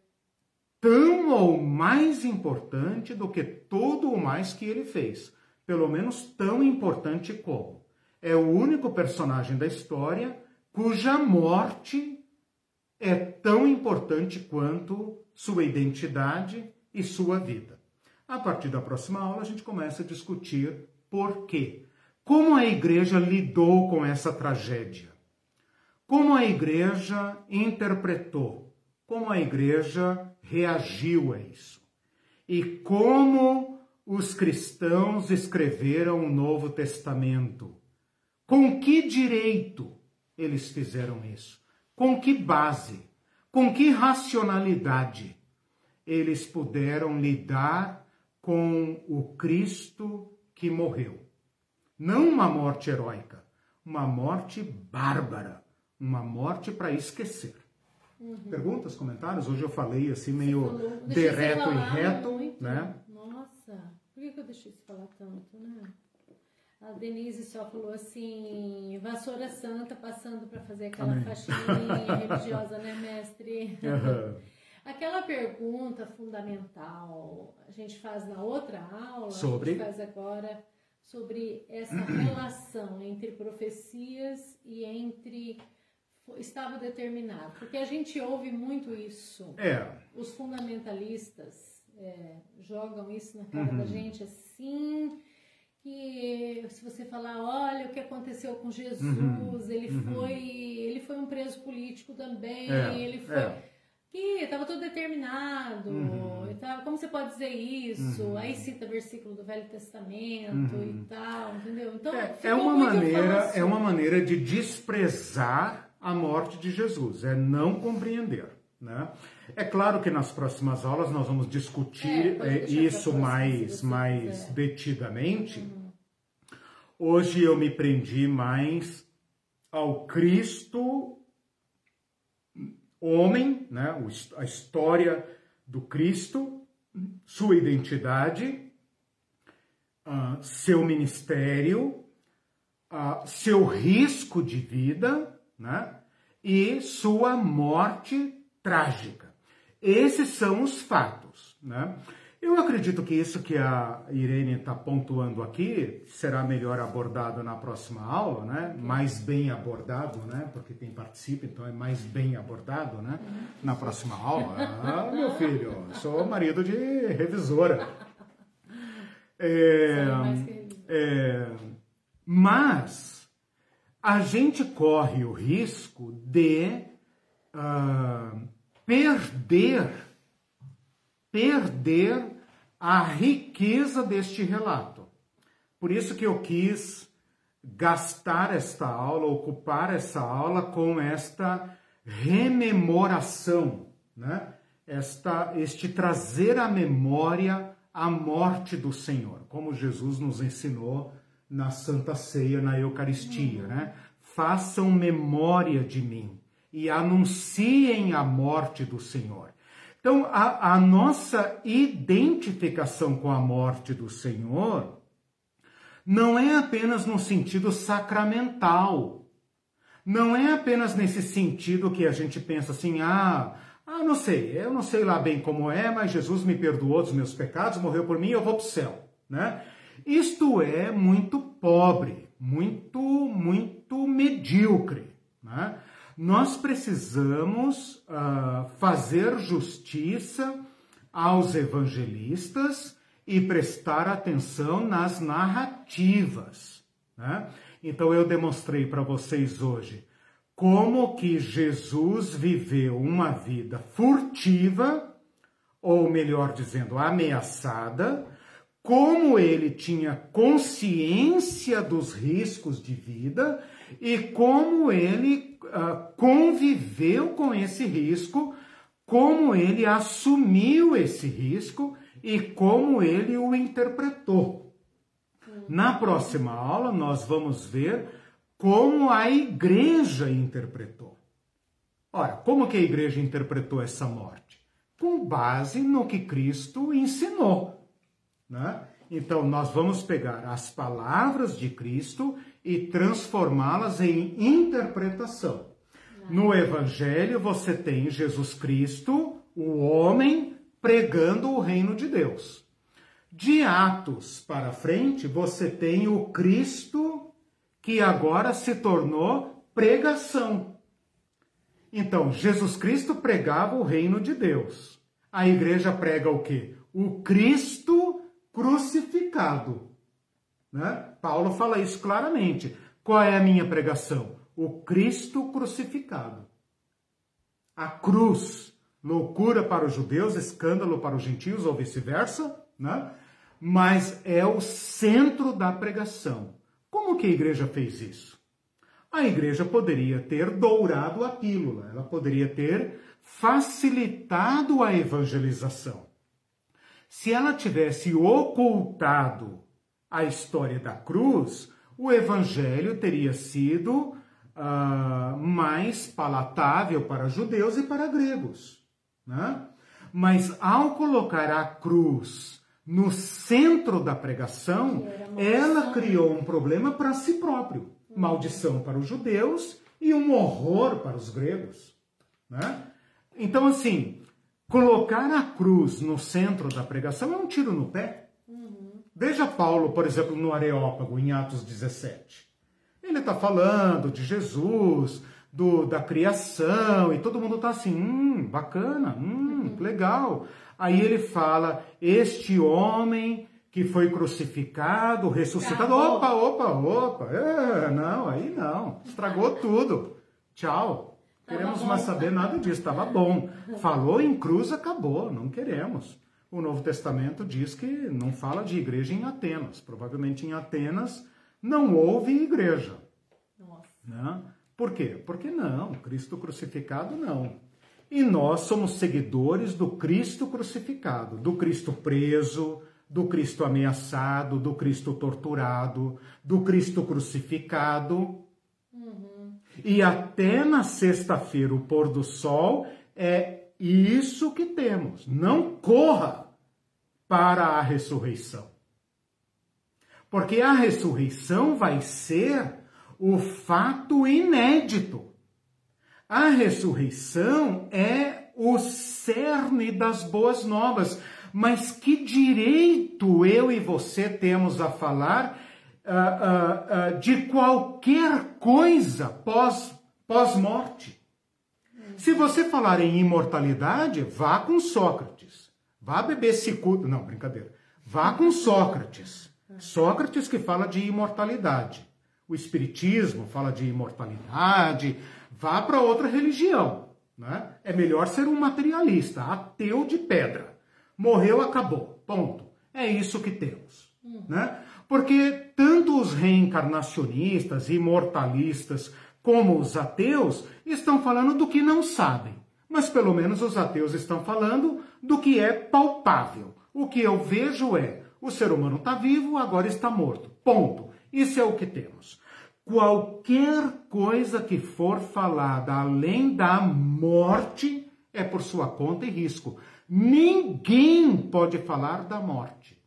tão ou mais importante do que todo o mais que ele fez. Pelo menos tão importante como. É o único personagem da história cuja morte é tão importante quanto sua identidade e sua vida. A partir da próxima aula, a gente começa a discutir por quê. Como a igreja lidou com essa tragédia? Como a igreja interpretou? Como a igreja reagiu a isso. E como os cristãos escreveram o Novo Testamento. Com que direito eles fizeram isso? Com que base? Com que racionalidade eles puderam lidar com o Cristo que morreu? Não uma morte heróica, uma morte bárbara, uma morte para esquecer. Uhum. Perguntas, comentários? Hoje eu falei assim meio direto e reto, muito. né? Nossa, por que, eu deixei você falar tanto, né? A Denise só falou assim, vassoura santa passando para fazer aquela Amém. faxininha religiosa, né, mestre? Uhum. Aquela pergunta fundamental, a gente faz na outra aula, sobre? a gente faz agora sobre essa relação entre profecias e entre estava determinado? Porque a gente ouve muito isso. É. Os fundamentalistas é, jogam isso na cara uhum. da gente assim, que se você falar, olha o que aconteceu com Jesus, uhum, ele uhum. foi ele foi um preso político também, é, ele foi é. que estava todo determinado, uhum. tava, como você pode dizer isso? Uhum. Aí cita versículo do Velho Testamento e uhum. tal, entendeu? Então é, é uma maneira é uma maneira de desprezar a morte de Jesus, é não compreender, né? É claro que nas próximas aulas nós vamos discutir é, eh, isso mais, mais detidamente. Uhum. Hoje eu me prendi mais ao Cristo homem, né? a história do Cristo, sua identidade, uh, seu ministério, uh, seu risco de vida né? e sua morte trágica. Esses são os fatos, né? Eu acredito que isso que a Irene está pontuando aqui será melhor abordado na próxima aula, né? Mais bem abordado, né? Porque quem participa, então é mais bem abordado, né? Na próxima aula. Ah, meu filho, sou marido de revisora. É, é, mas a gente corre o risco de uh, perder, perder a riqueza deste relato. Por isso que eu quis gastar esta aula, ocupar essa aula com esta rememoração, né? Esta, este trazer à memória a morte do Senhor, como Jesus nos ensinou na Santa Ceia, na Eucaristia, né? Façam memória de mim e anunciem a morte do Senhor. Então, a, a nossa identificação com a morte do Senhor não é apenas no sentido sacramental. Não é apenas nesse sentido que a gente pensa assim, ah, ah, não sei, eu não sei lá bem como é, mas Jesus me perdoou dos meus pecados, morreu por mim, eu vou para o céu, né? Isto é muito pobre, muito, muito medíocre, né? nós precisamos uh, fazer justiça aos evangelistas e prestar atenção nas narrativas. Né? Então eu demonstrei para vocês hoje como que Jesus viveu uma vida furtiva, ou melhor dizendo, ameaçada, como ele tinha consciência dos riscos de vida e como ele uh, conviveu com esse risco, como ele assumiu esse risco e como ele o interpretou. Na próxima aula, nós vamos ver como a igreja interpretou. Ora, como que a igreja interpretou essa morte? Com base no que Cristo ensinou. Né? Então, nós vamos pegar as palavras de Cristo e transformá-las em interpretação. No Evangelho, você tem Jesus Cristo, o homem, pregando o reino de Deus. De Atos para frente, você tem o Cristo que agora se tornou pregação. Então, Jesus Cristo pregava o reino de Deus. A igreja prega o quê? O Cristo crucificado. Né? Paulo fala isso claramente. Qual é a minha pregação? O Cristo crucificado. A cruz, loucura para os judeus, escândalo para os gentios, ou vice-versa, né? mas é o centro da pregação. Como que a igreja fez isso? A igreja poderia ter dourado a pílula, ela poderia ter facilitado a evangelização. Se ela tivesse ocultado a história da cruz, o evangelho teria sido uh, mais palatável para judeus e para gregos. Né? Mas ao colocar a cruz no centro da pregação, ela criou um problema para si próprio. Maldição para os judeus e um horror para os gregos. Né? Então, assim, colocar a cruz no centro da pregação é um tiro no pé. Veja Paulo, por exemplo, no Areópago, em Atos 17. Ele está falando de Jesus, do, da criação, e todo mundo está assim, hum, bacana, hum, legal. Aí ele fala, este homem que foi crucificado, ressuscitado. Opa, opa, opa. É, não, aí não. Estragou tudo. Tchau. Queremos mais saber nada disso. Estava bom. Falou em cruz, acabou. Não queremos. O Novo Testamento diz que não fala de igreja em Atenas. Provavelmente em Atenas não houve igreja. Nossa. Né? Por quê? Porque não. Cristo crucificado não. E nós somos seguidores do Cristo crucificado, do Cristo preso, do Cristo ameaçado, do Cristo torturado, do Cristo crucificado. E até na sexta-feira, o pôr do sol, é isso que temos. Não corra para a ressurreição. Porque a ressurreição vai ser o fato inédito a ressurreição é o cerne das boas novas. Mas que direito eu e você temos a falar uh, uh, uh, de qualquer coisa pós, pós-morte? Se você falar em imortalidade, vá com Sócrates. Vá beber cicuta. Não, brincadeira. Vá com Sócrates. Sócrates que fala de imortalidade. O Espiritismo fala de imortalidade, Vá para outra religião. Né? É melhor ser um materialista, ateu de pedra. Morreu, acabou. Ponto. É isso que temos. Uhum. Né? Porque tanto os reencarnacionistas, imortalistas, como os ateus estão falando do que não sabem. Mas pelo menos os ateus estão falando do que é palpável. O que eu vejo é: o ser humano está vivo, agora está morto. Ponto. Isso é o que temos qualquer coisa que for falada além da morte é por sua conta e risco. Ninguém pode falar da morte.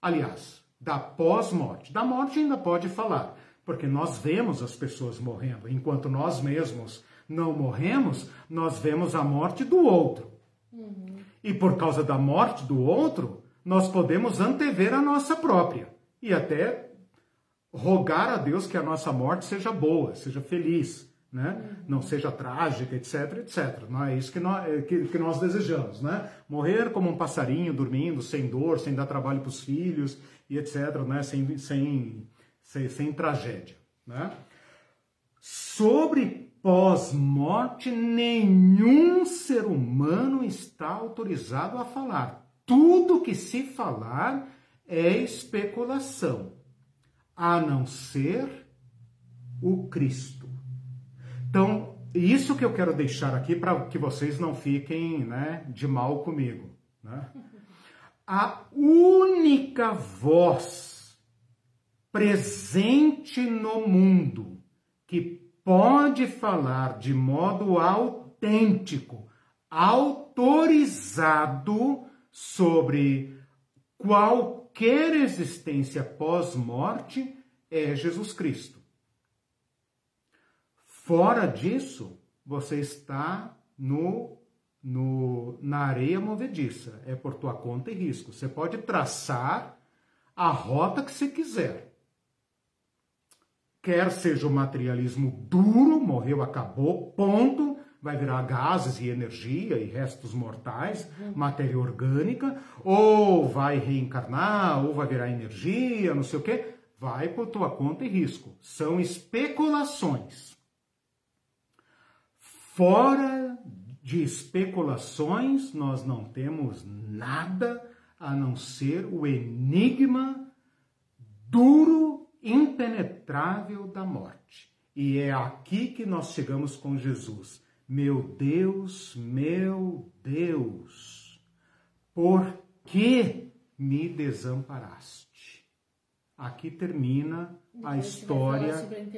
Aliás, da pós-morte. Da morte ainda pode falar, porque nós vemos as pessoas morrendo. Enquanto nós mesmos não morremos, nós vemos a morte do outro. Uhum. E por causa da morte do outro, nós podemos antever a nossa própria. E até rogar a Deus que a nossa morte seja boa, seja feliz, né? Não seja trágica, etc, etc. Não é isso que nós, é, que, que nós desejamos, né? Morrer como um passarinho dormindo, sem dor, sem dar trabalho para os filhos e etc, né? Sem, sem, sem, sem tragédia, né? Sobre pós-morte, nenhum ser humano está autorizado a falar. Tudo que se falar é especulação a não ser o Cristo. Então, isso que eu quero deixar aqui para que vocês não fiquem né, de mal comigo. Né? A única voz presente no mundo que pode falar de modo autêntico, autorizado sobre qual qualquer existência pós-morte é Jesus Cristo. Fora disso, você está no, no, na areia movediça. É por tua conta e risco. Você pode traçar a rota que você quiser. Quer seja o materialismo duro, morreu, acabou, ponto, vai virar gases e energia e restos mortais, uhum. matéria orgânica, ou vai reencarnar, ou vai virar energia, não sei o quê, vai por tua conta e risco. São especulações. Fora de especulações, nós não temos nada a não ser o enigma duro, impenetrável da morte. E é aqui que nós chegamos com Jesus meu Deus, meu Deus, por que me desamparaste? Aqui termina a história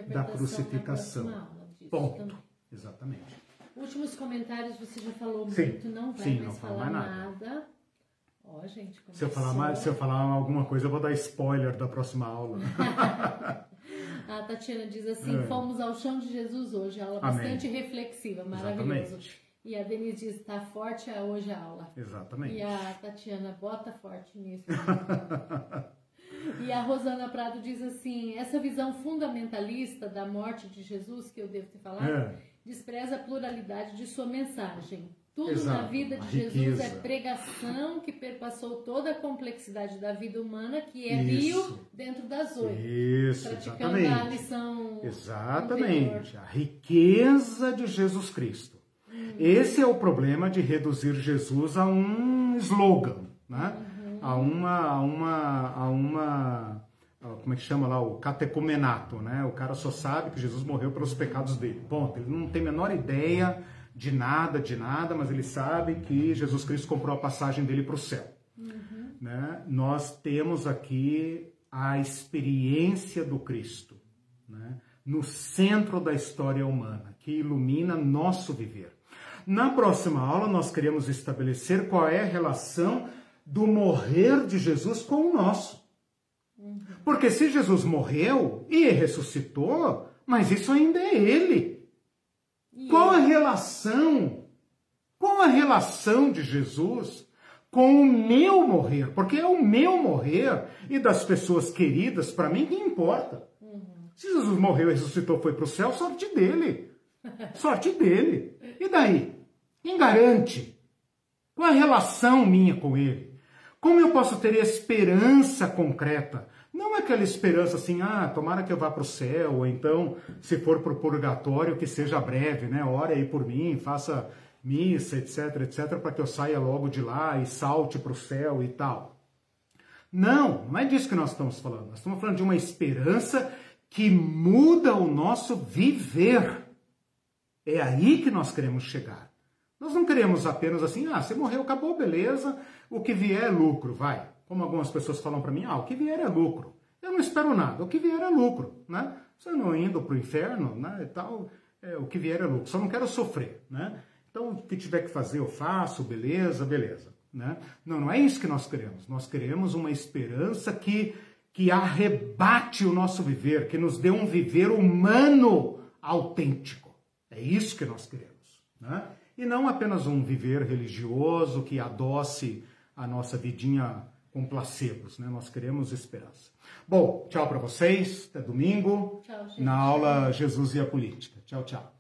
da crucificação. Ponto. Exatamente. Últimos comentários, você já falou sim, muito, não vai sim, mais não falar nada. nada. Ó, gente, se eu falar mais, se eu falar alguma coisa, eu vou dar spoiler da próxima aula. A Tatiana diz assim: é. fomos ao chão de Jesus hoje, aula Amém. bastante reflexiva, maravilhoso. Exatamente. E a Denise diz: está forte hoje a aula. Exatamente. E a Tatiana bota forte nisso. e a Rosana Prado diz assim: essa visão fundamentalista da morte de Jesus, que eu devo ter falado, é. Despreza a pluralidade de sua mensagem. tudo Exato, na vida de Jesus é pregação que perpassou toda a complexidade da vida humana, que é Isso. rio dentro das oito. Isso, exatamente. a lição Exatamente. A riqueza de Jesus Cristo. Hum. Esse é o problema de reduzir Jesus a um slogan, né? Uhum. A uma, a uma, a uma como é que chama lá, o catecumenato, né? O cara só sabe que Jesus morreu pelos pecados dele. Ponto. Ele não tem a menor ideia de nada, de nada, mas ele sabe que Jesus Cristo comprou a passagem dele para o céu. Uhum. Né? Nós temos aqui a experiência do Cristo, né? no centro da história humana, que ilumina nosso viver. Na próxima aula, nós queremos estabelecer qual é a relação do morrer de Jesus com o nosso. Uhum. Porque se Jesus morreu e ressuscitou, mas isso ainda é ele. Qual a relação? Qual a relação de Jesus com o meu morrer? Porque é o meu morrer e das pessoas queridas, para mim, que importa. Uhum. Se Jesus morreu e ressuscitou, foi para o céu, sorte dele. Sorte dele. E daí? Quem garante? Qual a relação minha com ele? Como eu posso ter esperança concreta? Não é aquela esperança assim, ah, tomara que eu vá para o céu, ou então, se for para o purgatório, que seja breve, né? Ore aí por mim, faça missa, etc, etc, para que eu saia logo de lá e salte para o céu e tal. Não, não é disso que nós estamos falando. Nós estamos falando de uma esperança que muda o nosso viver. É aí que nós queremos chegar. Nós não queremos apenas assim, ah, você morreu, acabou, beleza, o que vier é lucro, vai. Como algumas pessoas falam para mim, ah, o que vier é lucro. Eu não espero nada, o que vier é lucro, né? Você não indo para o inferno, né, e tal, é, o que vier é lucro. Só não quero sofrer, né? Então, o que tiver que fazer, eu faço, beleza, beleza. Né? Não, não é isso que nós queremos. Nós queremos uma esperança que, que arrebate o nosso viver, que nos dê um viver humano autêntico. É isso que nós queremos. Né? E não apenas um viver religioso que adoce a nossa vidinha com placebos, né? Nós queremos esperança. Bom, tchau para vocês, até domingo, tchau, na aula Jesus e a Política. Tchau, tchau.